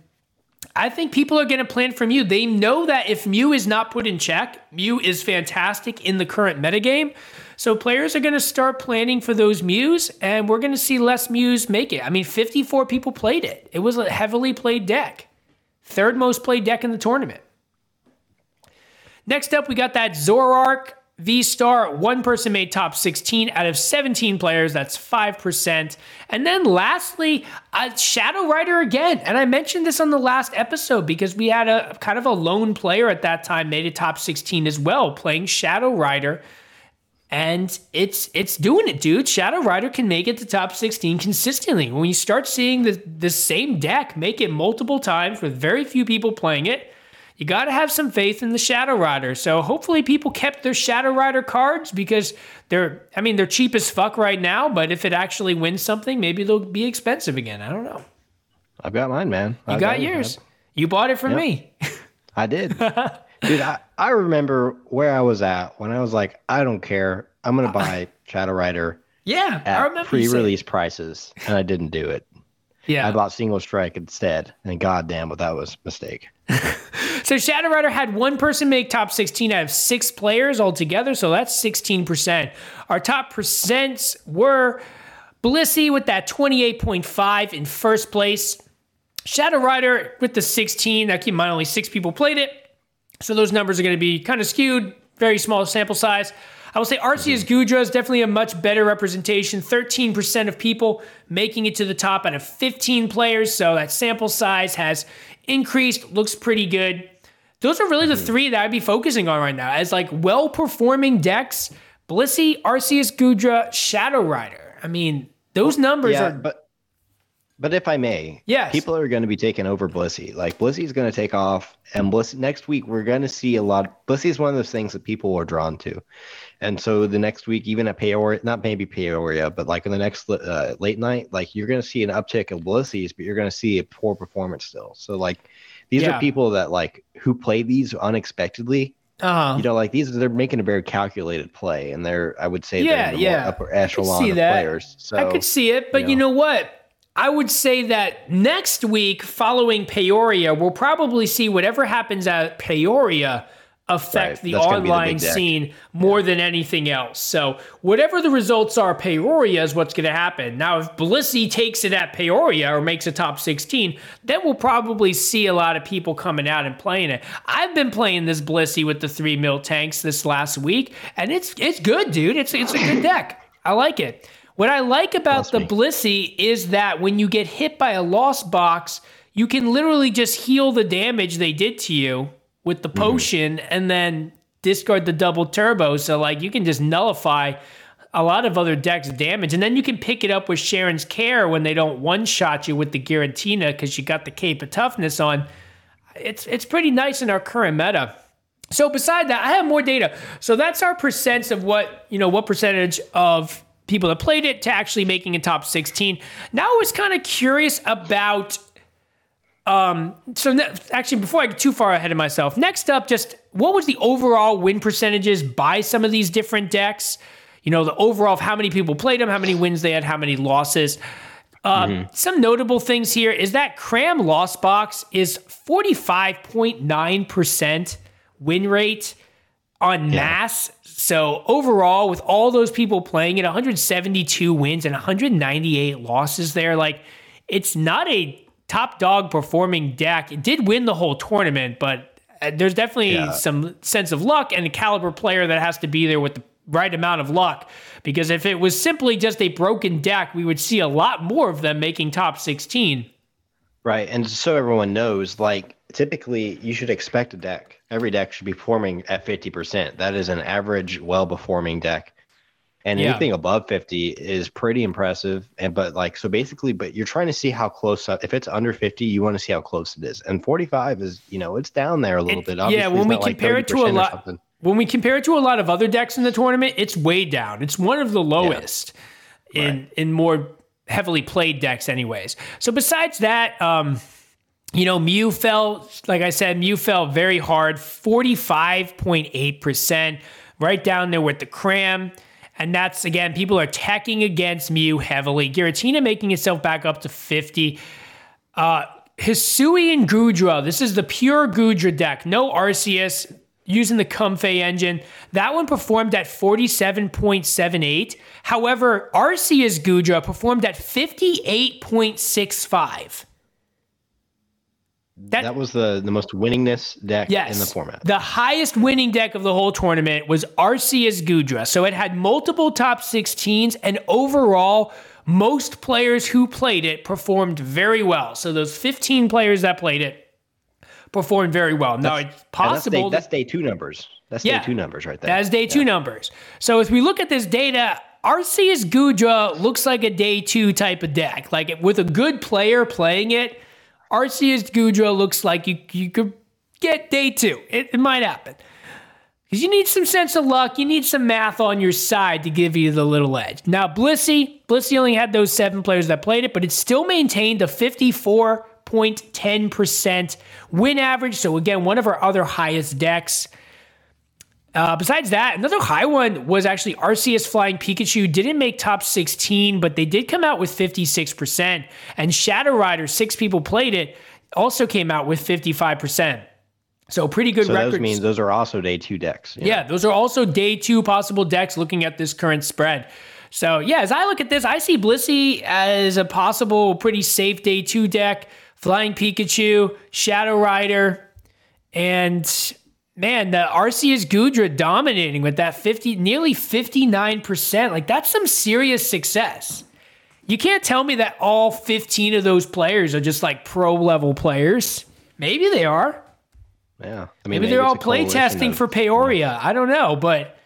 I think people are going to plan for Mew. They know that if Mew is not put in check, Mew is fantastic in the current metagame. So players are going to start planning for those Mews, and we're going to see less Mews make it. I mean, 54 people played it. It was a heavily played deck. Third most played deck in the tournament. Next up, we got that Zoroark V Star. One person made top 16 out of 17 players. That's 5%. And then lastly, uh, Shadow Rider again. And I mentioned this on the last episode because we had a kind of a lone player at that time made a top 16 as well, playing Shadow Rider. And it's it's doing it, dude. Shadow Rider can make it to top 16 consistently. When you start seeing the, the same deck make it multiple times with very few people playing it, you got to have some faith in the Shadow Rider. So hopefully people kept their Shadow Rider cards because they're, I mean, they're cheap as fuck right now. But if it actually wins something, maybe they'll be expensive again. I don't know. I've got mine, man. You got it. yours. You bought it from Yep. me. I did. Dude, I, I remember where I was at when I was like, I don't care. I'm going to uh, buy Shadow Rider Yeah, I remember. pre-release prices, and I didn't do it. Yeah. I bought Single Strike instead, and goddamn, but that was a mistake. So Shadow Rider had one person make top 16 out of six players altogether, so that's 16%. Our top percents were Blissey with that 28.5 in first place. Shadow Rider with the 16. Now keep in mind only six people played it. So those numbers are going to be kind of skewed, very small sample size. I will say Arceus mm-hmm. Goodra is definitely a much better representation. 13% of people making it to the top out of 15 players. So that sample size has increased, looks pretty good. Those are really the mm-hmm. three that I'd be focusing on right now as like well performing decks Blissey, Arceus Goodra, Shadow Rider. I mean, those numbers yeah, are. but but if I may, Yes. people are going to be taking over Blissey. Like Blissey's going to take off, and Bliss next week we're going to see a lot. Blissey is one of those things that people are drawn to, and so the next week, even at Peoria, not maybe Peoria, but like in the next uh, late night, like you're going to see an uptick of Blissey's, but you're going to see a poor performance still. So like these Yeah. are people that like who play these unexpectedly. uh You know, like these they're making a very calculated play, and they're I would say Yeah, the yeah. upper echelon of that. players. So I could see it, but you you know. know what? I would say that next week, following Peoria, we'll probably see whatever happens at Peoria affect Right, the that's gonna the online scene more than anything else. So whatever the results are, Peoria is what's going to happen. Now, if Blissey takes it at Peoria or makes a top 16, then we'll probably see a lot of people coming out and playing it. I've been playing this Blissey with the three Miltanks this last week, and it's it's good, dude. It's it's a good deck. I like it. What I like about the me. Blissey is that when you get hit by a lost box, you can literally just heal the damage they did to you with the mm-hmm. potion and then discard the double turbo. So like you can just nullify a lot of other decks' damage, and then you can pick it up with Cheren's Care when they don't one shot you with the Giratina because you got the Cape of Toughness on. It's it's pretty nice in our current meta. So beside that, I have more data. So that's our percents of what you know, what percentage of people that played it to actually making a top 16. Now I was kind of curious about um, so ne- actually, before I get too far ahead of myself, next up, just what was the overall win percentages by some of these different decks? You know, the overall of how many people played them, how many wins they had, how many losses. Um, Some notable things here is that Cram Lost Box is 45.9% win rate on mass. So overall, with all those people playing it, 172 wins and 198 losses there. Like, it's not a top dog performing deck. It did win the whole tournament, but uh, there's definitely Yeah. some sense of luck and a caliber player that has to be there with the right amount of luck. Because if it was simply just a broken deck, we would see a lot more of them making top 16. Right. And so everyone knows, like, typically you should expect a deck. Every deck should be performing at 50%. That is an average, well performing deck. And Yeah. anything above 50 is pretty impressive. And, but like, so basically, but you're trying to see how close, if it's under 50, you want to see how close it is. And 45 is, you know, it's down there a little It- bit. yeah, when we not like compare it to a lot, when we compare it to a lot of other decks in the tournament, it's way down. It's one of the lowest in in more heavily played decks, anyways. So besides that, um, you know, Mew fell. Like I said, Mew fell very hard, forty five point eight percent, right down there with the Cram. And that's again, people are attacking against Mew heavily. Giratina making itself back up to 50. Uh Hisuian Goodra. This is the pure Goodra deck. No Arceus using the Comfey engine. That one performed at 47.78. However, Arceus Goodra performed at 58.65. That, That was the, the most winningest deck Yes. in the format. The highest winning deck of the whole tournament was Arceus Goodra. So it had multiple top 16s, and overall, most players who played it performed very well. So those 15 players that played it performed very well. Now, it's And that's, possible day, that's day two numbers. That's Yeah. day two numbers right there. that is day two numbers. So if we look at this data, Arceus Goodra looks like a day two type of deck. Like with a good player playing it, Arceus Goodra looks like you you could get day two. It, it might happen. Because you need some sense of luck, you need some math on your side to give you the little edge. Now, Blissey, Blissey only had those seven players that played it, but it still maintained a 54.10% win average. So, again, one of our other highest decks. Uh, besides that, another high one was actually Arceus Flying Pikachu. Didn't make top 16, but they did come out with 56%. And Shadow Rider, six people played it, also came out with 55%. So pretty good so records. those mean those are also day two decks. know? Yeah, those are also day two possible decks looking at this current spread. So, yeah, as I look at this, I see Blissey as a possible pretty safe day two deck. Flying Pikachu, Shadow Rider, and man, the Arceus Goodra dominating with that 50, nearly 59%. Like, that's some serious success. You can't tell me that all 15 of those players are just like pro level players. Maybe they are. Yeah. I mean, Maybe they're all play testing of- for Peoria. I don't know, but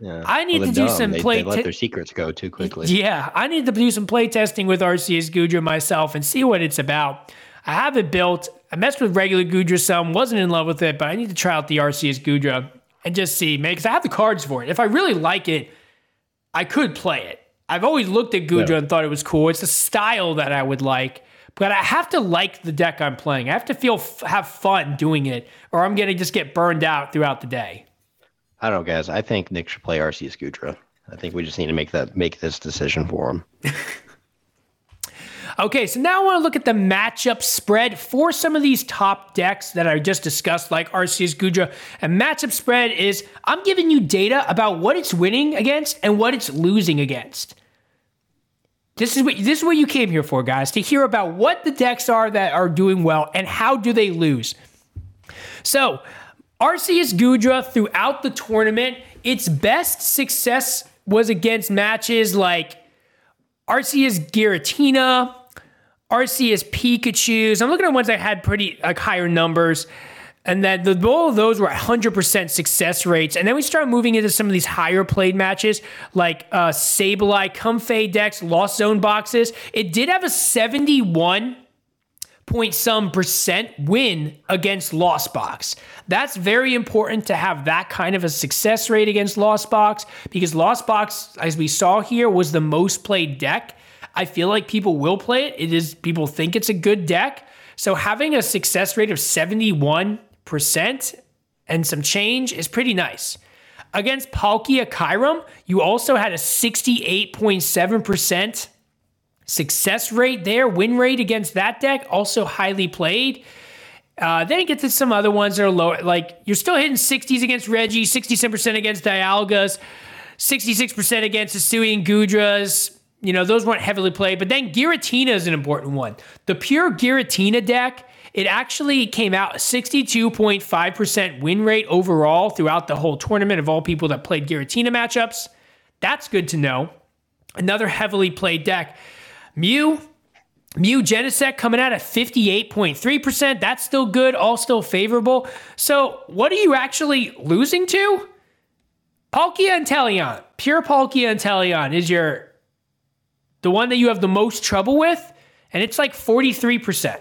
Yeah. I need Well, to do dumb. some they, play They let te- their secrets go too quickly. yeah, I need to do some play testing with Arceus Goodra myself and see what it's about. I have it built. I messed with regular Goodra some, wasn't in love with it, but I need to try out the Arceus Goodra and just see, man, because I have the cards for it. If I really like it, I could play it. I've always looked at Goodra Yeah. and thought it was cool. It's a style that I would like, but I have to like the deck I'm playing. I have to feel have fun doing it, or I'm gonna just get burned out throughout the day. I don't know, guys. I think Nick should play Arceus Goodra. I think we just need to make that make this decision for him. Okay, so now I want to look at the matchup spread for some of these top decks that I just discussed, like Arceus Goodra. And matchup spread is I'm giving you data about what it's winning against and what it's losing against. This is what this is what you came here for, guys, to hear about what the decks are that are doing well and how do they lose. So, Arceus Goodra throughout the tournament, its best success was against matches like Arceus Giratina, Arceus Pikachu's. I'm looking at ones that had pretty like higher numbers. And then the all of those were 100% success rates. And then we start moving into some of these higher played matches, like uh, Sableye, Comfey decks, Lost Zone boxes. It did have a 71 point some percent win against Lost Box. That's very important to have that kind of a success rate against Lost Box because Lost Box, as we saw here, was the most played deck. I feel like people will play it. It is people think it's a good deck. So having a success rate of 71% and some change is pretty nice. Against Palkia Kyurem, you also had a 68.7% success rate there, win rate against that deck, also highly played. Uh, then you get to some other ones that are low. Like you're still hitting 60s against Reggie, 67% against Dialgas, 66% against Hisuian Goodras. You know, those weren't heavily played. But then Giratina is an important one. The pure Giratina deck, it actually came out 62.5% win rate overall throughout the whole tournament of all people that played Giratina matchups. That's good to know. Another heavily played deck. Mew, Mew Genesect coming out at 58.3%. That's still good, all still favorable. So, what are you actually losing to? Palkia Inteleon. Pure Palkia Inteleon is your the one that you have the most trouble with, and it's like 43%.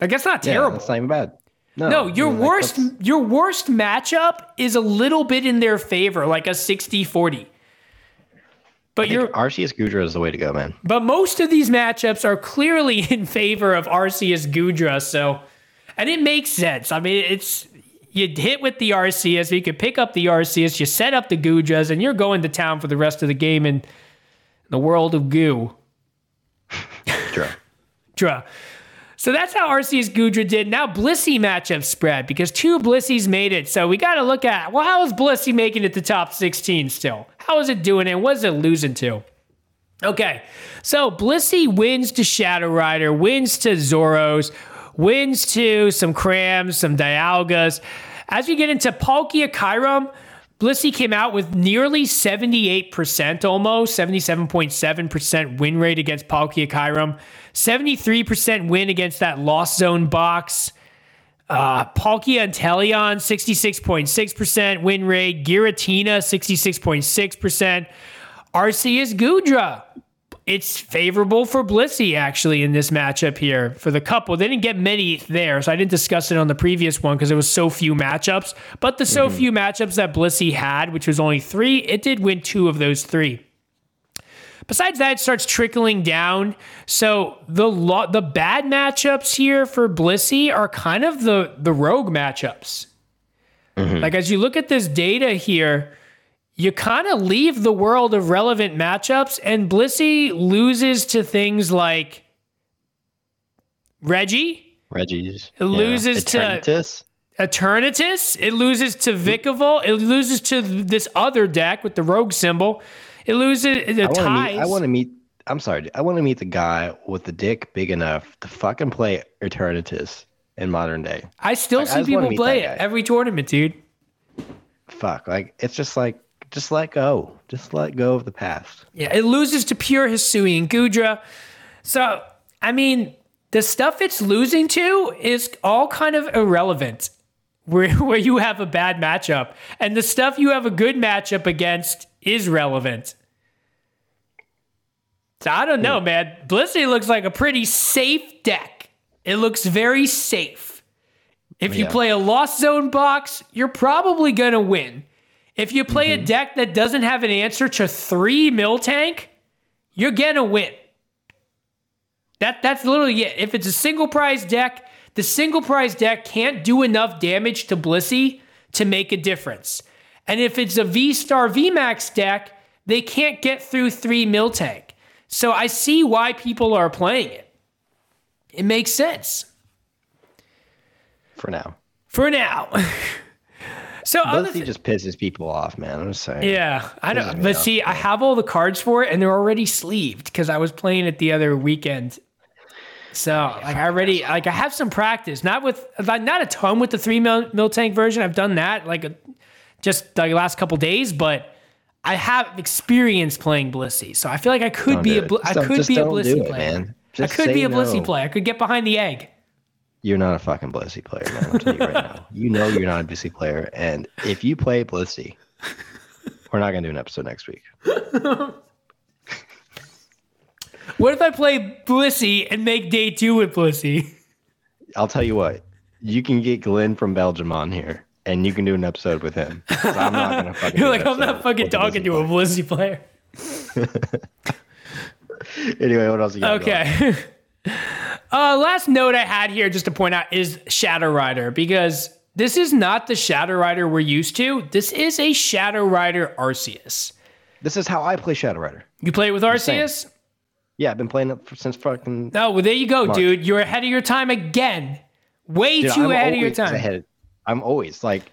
Like that's not Yeah, terrible. that's not even bad. No, No, your I mean, like, worst that's- your worst matchup is a little bit in their favor, like a 60-40. But I think Arceus Goodra is the way to go, man. but most of these matchups are clearly in favor of Arceus Goodra, so and it makes sense. I mean, it's you hit with the Arceus, you can pick up the Arceus, you set up the Goodras, and you're going to town for the rest of the game in the world of goo. Sure. Dra. So that's how Arceus Goodra did. Now Blissey matchup spread because two Blissies made it. So we got to look at well, how is Blissey making it to top 16 still? How is it doing it? What is it losing to? Okay, so Blissey wins to Shadow Rider, wins to Zoros, wins to some Crams, some Dialgas. As we get into Palkia Kyurem, Blissey came out with nearly 78%, almost 77.7% win rate against Palkia Kyurem, 73% win against that Lost Zone box. Uh, Palkia Inteleon, 66.6% win rate. Giratina, 66.6%. Arceus Goodra. It's favorable for Blissey, actually, in this matchup here for the couple. They didn't get many there, so I didn't discuss it on the previous one because there was so few matchups. But the so mm-hmm. few matchups that Blissey had, which was only three, it did win two of those three. Besides that, it starts trickling down. So the lo- the bad matchups here for Blissey are kind of the the rogue matchups. Mm-hmm. Like as you look at this data here, you kind of leave the world of relevant matchups, and Blissey loses to things like Reggie, Reggie's. It loses to- Eternatus. Eternatus. It loses to Vikavolt. It loses to this other deck with the rogue symbol. It loses uh, the I want to ties. meet. I want to meet. I'm sorry. I want to meet the guy with the dick big enough to fucking play Eternatus in modern day. I still Like, see wanna people play it every tournament, dude. Fuck. Like it's just like just let go. Just let go of the past. Yeah, it loses to pure Hisuian Goodra. So, I mean, the stuff it's losing to is all kind of irrelevant where, where you have a bad matchup. And the stuff you have a good matchup against is relevant. So I don't know, hmm. man. Blissey looks like a pretty safe deck. It looks very safe. If you play a Lost Zone box, you're probably going to win. If you play a mm-hmm. deck that doesn't have an answer to three Miltank, you're gonna win. That that's literally it. If it's a single prize deck, the single prize deck can't do enough damage to Blissey to make a difference. And if it's a V Star VMAX deck, they can't get through three Miltank. So I see why people are playing it. It makes sense For now. for now. so Blissey thi- just pisses people off, man. I'm just saying. yeah, I don't. But off, see, I have all the cards for it, and they're already sleeved because I was playing it the other weekend. So oh, like I already like I have some practice, not with like not a ton with the three mil, Miltank version. I've done that like a, just the last couple days, but I have experience playing Blissey, so I feel like I could Don't be a. I could be a Blissey player. I could be a Blissey no. player. I could get behind the egg. You're not a fucking Blissey player, man. I'm telling you right now. You know you're not a Blissey player. And if you play Blissey, we're not going to do an episode next week. What if I play Blissey and make day two with Blissey? I'll tell you what. You can get Glenn from Belgium on here, and you can do an episode with him. I'm not going to fucking. You're like, I'm not fucking talking to a. Blissey player. Anyway, what else you got? Okay. Uh, last note I had here just to point out is Shadow Rider because this is not the Shadow Rider we're used to. This is a Shadow Rider Arceus. This is how I play Shadow Rider. You play it with. Arceus? Yeah, I've been playing it for, since fucking. Oh, well, there you go, March. dude. You're ahead of your time again. Way Dude, too I'm ahead of your time. ahead. I'm always like,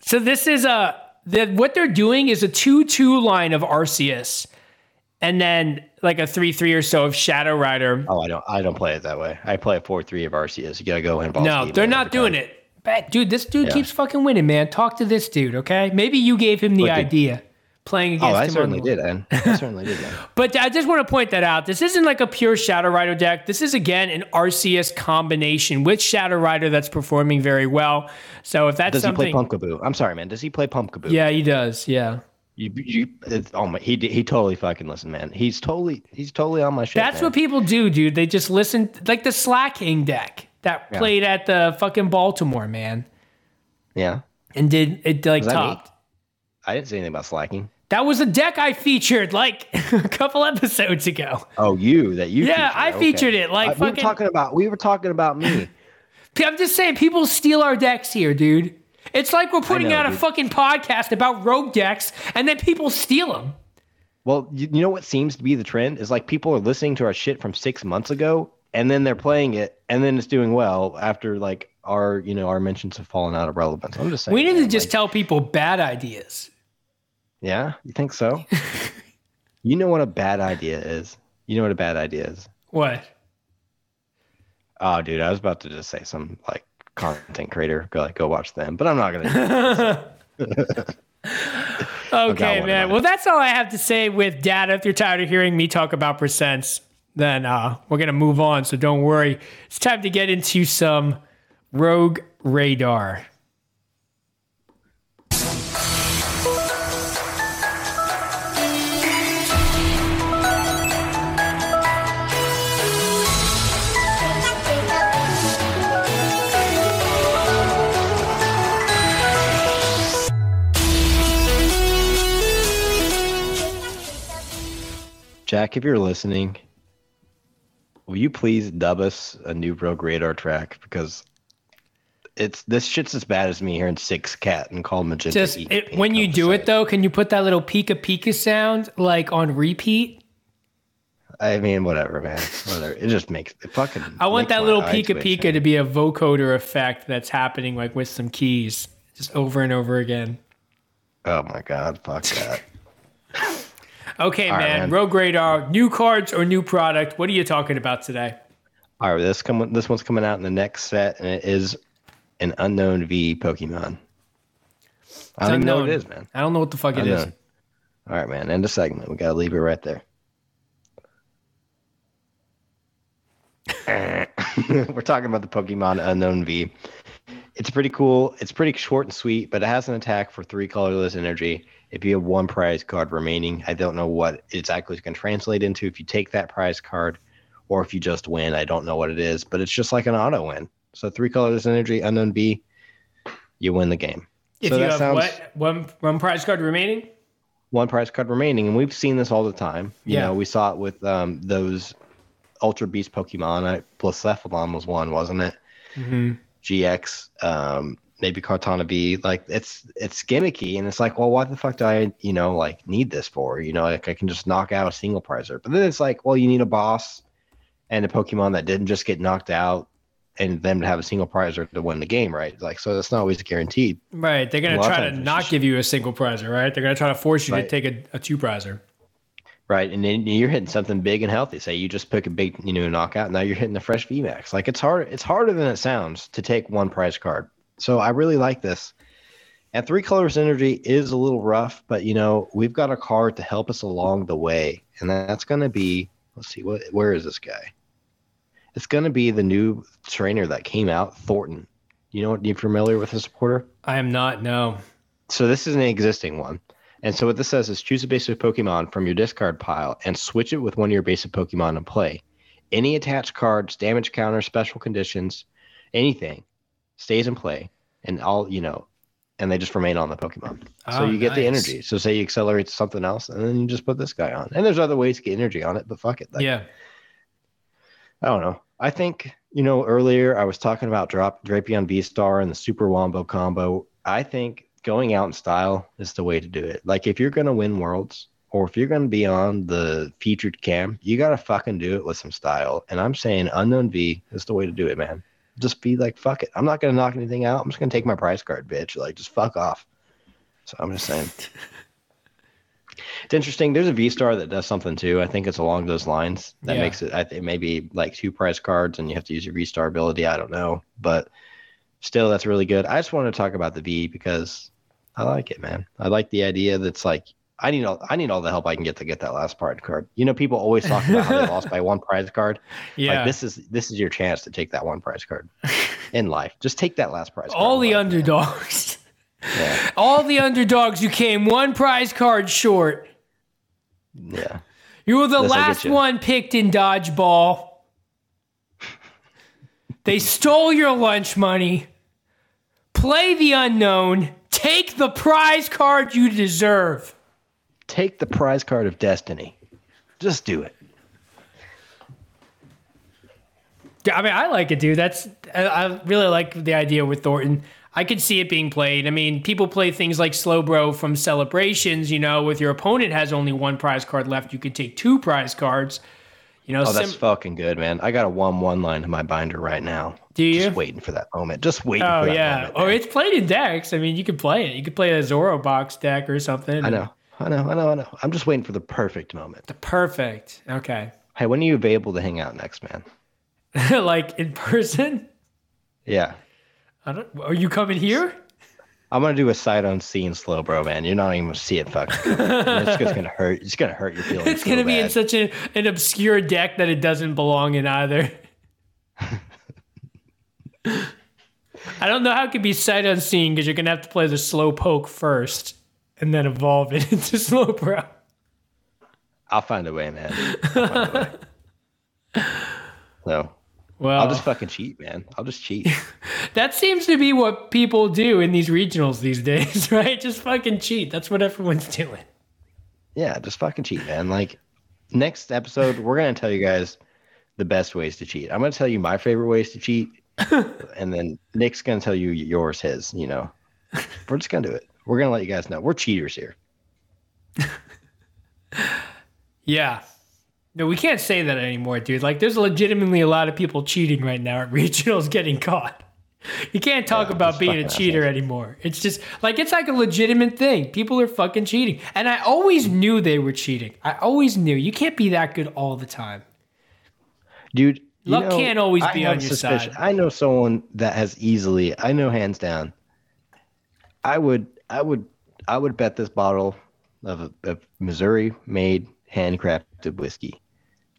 So this is a the, what they're doing is a two-two line of Arceus, and then like a three-three or so of Shadow Rider. oh, I don't, I don't play it that way. I play a four three of Arceus. You gotta go in. No, they're not doing time. it. But, dude, this dude Yeah. keeps fucking winning, man. Talk to this dude, okay? Maybe you gave him the Look, dude. idea playing Oh, I him. certainly did, man. I certainly did, man. But I just want to point that out. This isn't like a pure Shadow Rider deck. This is again an Arceus combination with Shadow Rider that's performing very well. So if that's Does something, he play Pumpkaboo? I'm sorry, man. Does he play Pumpkaboo? yeah, he does. Yeah, You, you, it's, oh my, he he totally fucking listen, man. He's totally he's totally on my shit. that's man. what people do, dude. They just listen like the Slaking deck that Yeah. played at the fucking Baltimore, man, Yeah, and did it like topped. I didn't say anything about slacking. That was a deck I featured like a couple episodes ago. Oh, you that you? Yeah, featured I Okay. featured it, like I- we were talking about we were talking about me. I'm just saying, people steal our decks here, dude. It's like we're putting know, out a fucking podcast about rogue decks, and then people steal them. well, you, you know what seems to be the trend is like people are listening to our shit from six months ago, and then they're playing it, and then it's doing well after like our you know our mentions have fallen out of relevance. I'm just saying. We need to just like- tell people bad ideas. yeah, you think so? you know what a bad idea is. You know what a bad idea is. What? Oh, dude, I was about to just say some like content creator. Go like go watch them, but I'm not gonna. Okay, man. Well, that's all I have to say with data. If you're tired of hearing me talk about percents, then uh, we're gonna move on. So don't worry. It's time to get into some rogue radar. Jack, if you're listening, will you please dub us a new Rogue Radar track because it's this shit's as bad as me hearing Six Cat and call Magenta. Just it, when you do it though, can you put that little pika pika sound like on repeat? I mean, whatever, man. Whatever. It just makes it fucking. I want that little pika pika to be a vocoder effect that's happening like with some keys, just over and over again. Oh my god, fuck that. Okay, All right, man. man. Rogue Radar, new cards or new product? What are you talking about today? All right, this come this one's coming out in the next set, and it is an Unown V Pokemon. I don't know what it is, man. I don't know what the fuck it is. Unknown. All right, man. End of segment. We gotta leave it right there. We're talking about the Pokemon Unown V. It's pretty cool. It's pretty short and sweet, but it has an attack for three colorless energy. If you have one prize card remaining, I don't know what exactly it's going to translate into. If you take that prize card, or if you just win, I don't know what it is, but it's just like an auto win. So three colorless energy, Unown V, you win the game. If so you have sounds what one one prize card remaining, one prize card remaining, and we've seen this all the time. You Yeah. know, we saw it with um, those Ultra Beast Pokemon. I, Blacephalon was one, wasn't it? Mm-hmm. GX, um, maybe Cortana V. Like it's it's gimmicky, and it's like, well, what the fuck do I you know like need this for? You know, like I can just knock out a single prizer. But then it's like, well, you need a boss and a Pokemon that didn't just get knocked out, and them to have a single prizer to win the game, right? Like so, that's not always guaranteed. Right. They're lot of try to not give you a single prizer, right? They're gonna try to force you Right. to take a, a two prizer. Right, and then you're hitting something big and healthy. Say you just pick a big, you know, knockout. Now you're hitting the fresh VMAX. Like it's hard. It's harder than it sounds to take one prize card. So I really like this. And three colors energy is a little rough, but you know we've got a card to help us along the way, and that's going to be. Let's see what. Where is this guy? It's going to be the new trainer that came out, Thornton. You know what? You familiar with this supporter? I am not. No. So this is an existing one. And so what this says is choose a basic Pokemon from your discard pile and switch it with one of your basic Pokemon in play. Any attached cards, damage counter, special conditions, anything stays in play and all, you know, and they just remain on the Pokemon. so Oh, you get the energy. So say you accelerate to something else and then you just put this guy on. And there's other ways to get energy on it, but fuck it. Like, yeah. I don't know. I think, you know, earlier I was talking about drop Drapion V Star and the Super Wombo combo. I think going out in style is the way to do it. Like if you're gonna win worlds or if you're gonna be on the featured cam, you gotta fucking do it with some style. And I'm saying Unown V is the way to do it, man. Just be like, fuck it. I'm not gonna knock anything out. I'm just gonna take my price card, bitch. Like just fuck off. So I'm just saying. It's interesting. There's a V Star that does something too. I think it's along those lines. That Yeah. makes it. I think maybe like two price cards, and you have to use your V Star ability. I don't know, but still, that's really good. I just wanted to talk about the V because I like it, man. I like the idea that's like I need all I need all the help I can get to get that last prize card. You know, people always talk about how they lost by one prize card. Yeah. Like this is this is your chance to take that one prize card in life. Just take that last prize. All the life. underdogs. Yeah. All the underdogs who came one prize card short. Yeah. You were the This'll last one picked in dodgeball. They stole your lunch money. Play the Unown. Take the prize card you deserve. Take the prize card of destiny. Just do it. I mean, I like it, dude. That's I, really like the idea with Thorton. I could see it being played. I mean, people play things like Slowbro from celebrations. You know, with your opponent has only one prize card left, you could take two prize cards. You know, Oh, that's sim- fucking good, man. I got a one-one line in my binder right now. Do you? Just waiting for that moment. Just waiting oh for that yeah. moment. Oh, it's played in decks. I mean, you could play it. You could play a Zoro box deck or something. I know. I know. I know. I know. I'm just waiting for the perfect moment. The perfect. Okay. Hey, when are you available to hang out next, man? like in person. Yeah. I don't. Are you coming here? I'm gonna do a sight unseen Slowbro, man. You're not even gonna see it, fuck. it's just gonna hurt. It's gonna hurt your feelings. It's gonna so be in such a, an obscure deck that it doesn't belong in either. I don't know how it could be sight unseen because you're gonna have to play the Slowpoke first and then evolve it into Slowbro. I'll find a way, man. A way. So Well, I'll just fucking cheat, man. I'll just cheat. that seems to be what people do in these regionals these days, right? Just fucking cheat. That's what everyone's doing. Yeah, just fucking cheat, man. Like next episode, we're gonna tell you guys the best ways to cheat. I'm gonna tell you my favorite ways to cheat, and then Nick's gonna tell you yours, his. You know, we're just gonna do it. We're gonna let you guys know we're cheaters here. Yeah. No, we can't say that anymore, dude. Like, there's legitimately a lot of people cheating right now at regionals getting caught. You can't talk Yeah, about being a cheater anymore. It's just like it's like a legitimate thing. People are fucking cheating. And I always knew they were cheating. I always knew. You can't be that good all the time. dude. you Luck can't always be on your suspicion- side. I know someone that has easily. I know hands down. I would, I would, I would bet this bottle of, of Missouri-made handcrafted whiskey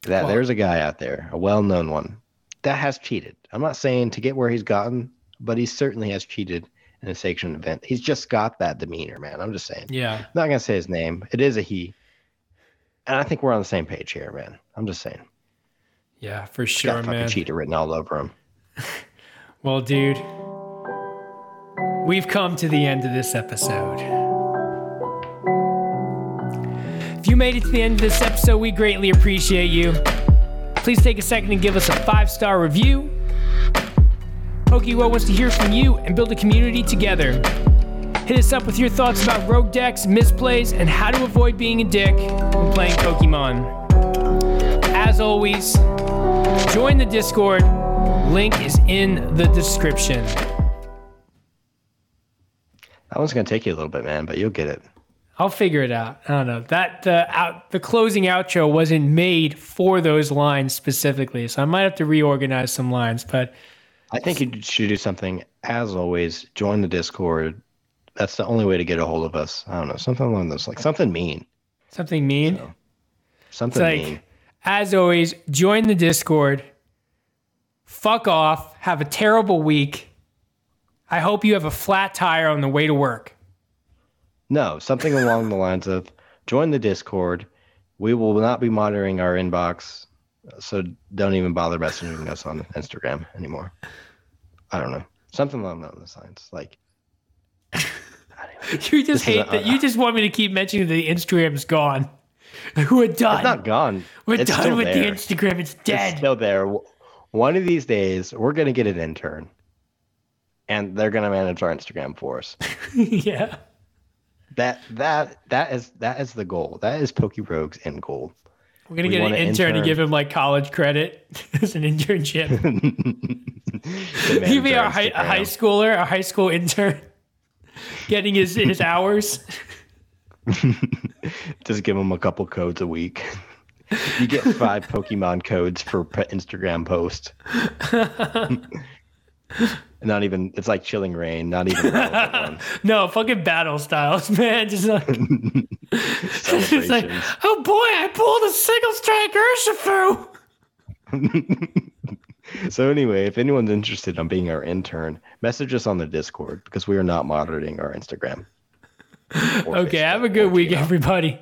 that Well- there's a guy out there, a well-known one, that has cheated. I'm not saying to get where he's gotten, but he certainly has cheated in a sanctioned event. He's just got that demeanor, man. I'm just saying. Yeah. I'm not gonna say his name. It is a he. And I think we're on the same page here, man. I'm just saying. Yeah, for He's sure, got fucking man. cheater written all over him. Well, dude, we've come to the end of this episode. If you made it to the end of this episode, we greatly appreciate you. Please take a second and give us a five star review. PokeWorld wants to hear from you and build a community together. Hit us up with your thoughts about rogue decks, misplays, and how to avoid being a dick when playing Pokemon. As always, join the Discord. Link is in the description. That one's gonna take you a little bit, man, but you'll get it. I'll figure it out. I don't know. That the out the closing outro wasn't made for those lines specifically, so I might have to reorganize some lines. But I think you should do something. As always, join the Discord. That's the only way to get a hold of us. I don't know, something along those like something mean, something mean. something It's like, mean. as always, join the Discord. Fuck off. Have a terrible week. I hope you have a flat tire on the way to work. No, something along the lines of join the Discord. We will not be monitoring our inbox, so don't even bother messaging us on Instagram anymore. I don't know, something along those lines. Like You just This hate a- that. You just want me to keep mentioning that the Instagram's gone. We're done. it's not gone. We're it's done with there. the Instagram. It's It's dead. still there. One of these days, we're gonna get an intern, and they're gonna manage our Instagram for us. yeah. That that that is that is the goal. That is Pokerogue's end goal. We're gonna We get an an intern, to give him like college credit as an internship. To He'd be our our high, a high schooler, a high school intern, getting his his hours. Just give him a couple codes a week. You get five Pokemon codes for Instagram post. Not even. It's like Chilling Reign. Not even. No, fucking battle styles, man. Just like, just like oh boy, I pulled a single strike Urshifu. So anyway, if anyone's interested in being our intern, message us on the Discord because we are not monitoring our Instagram. Okay, Facebook have a good week, everybody.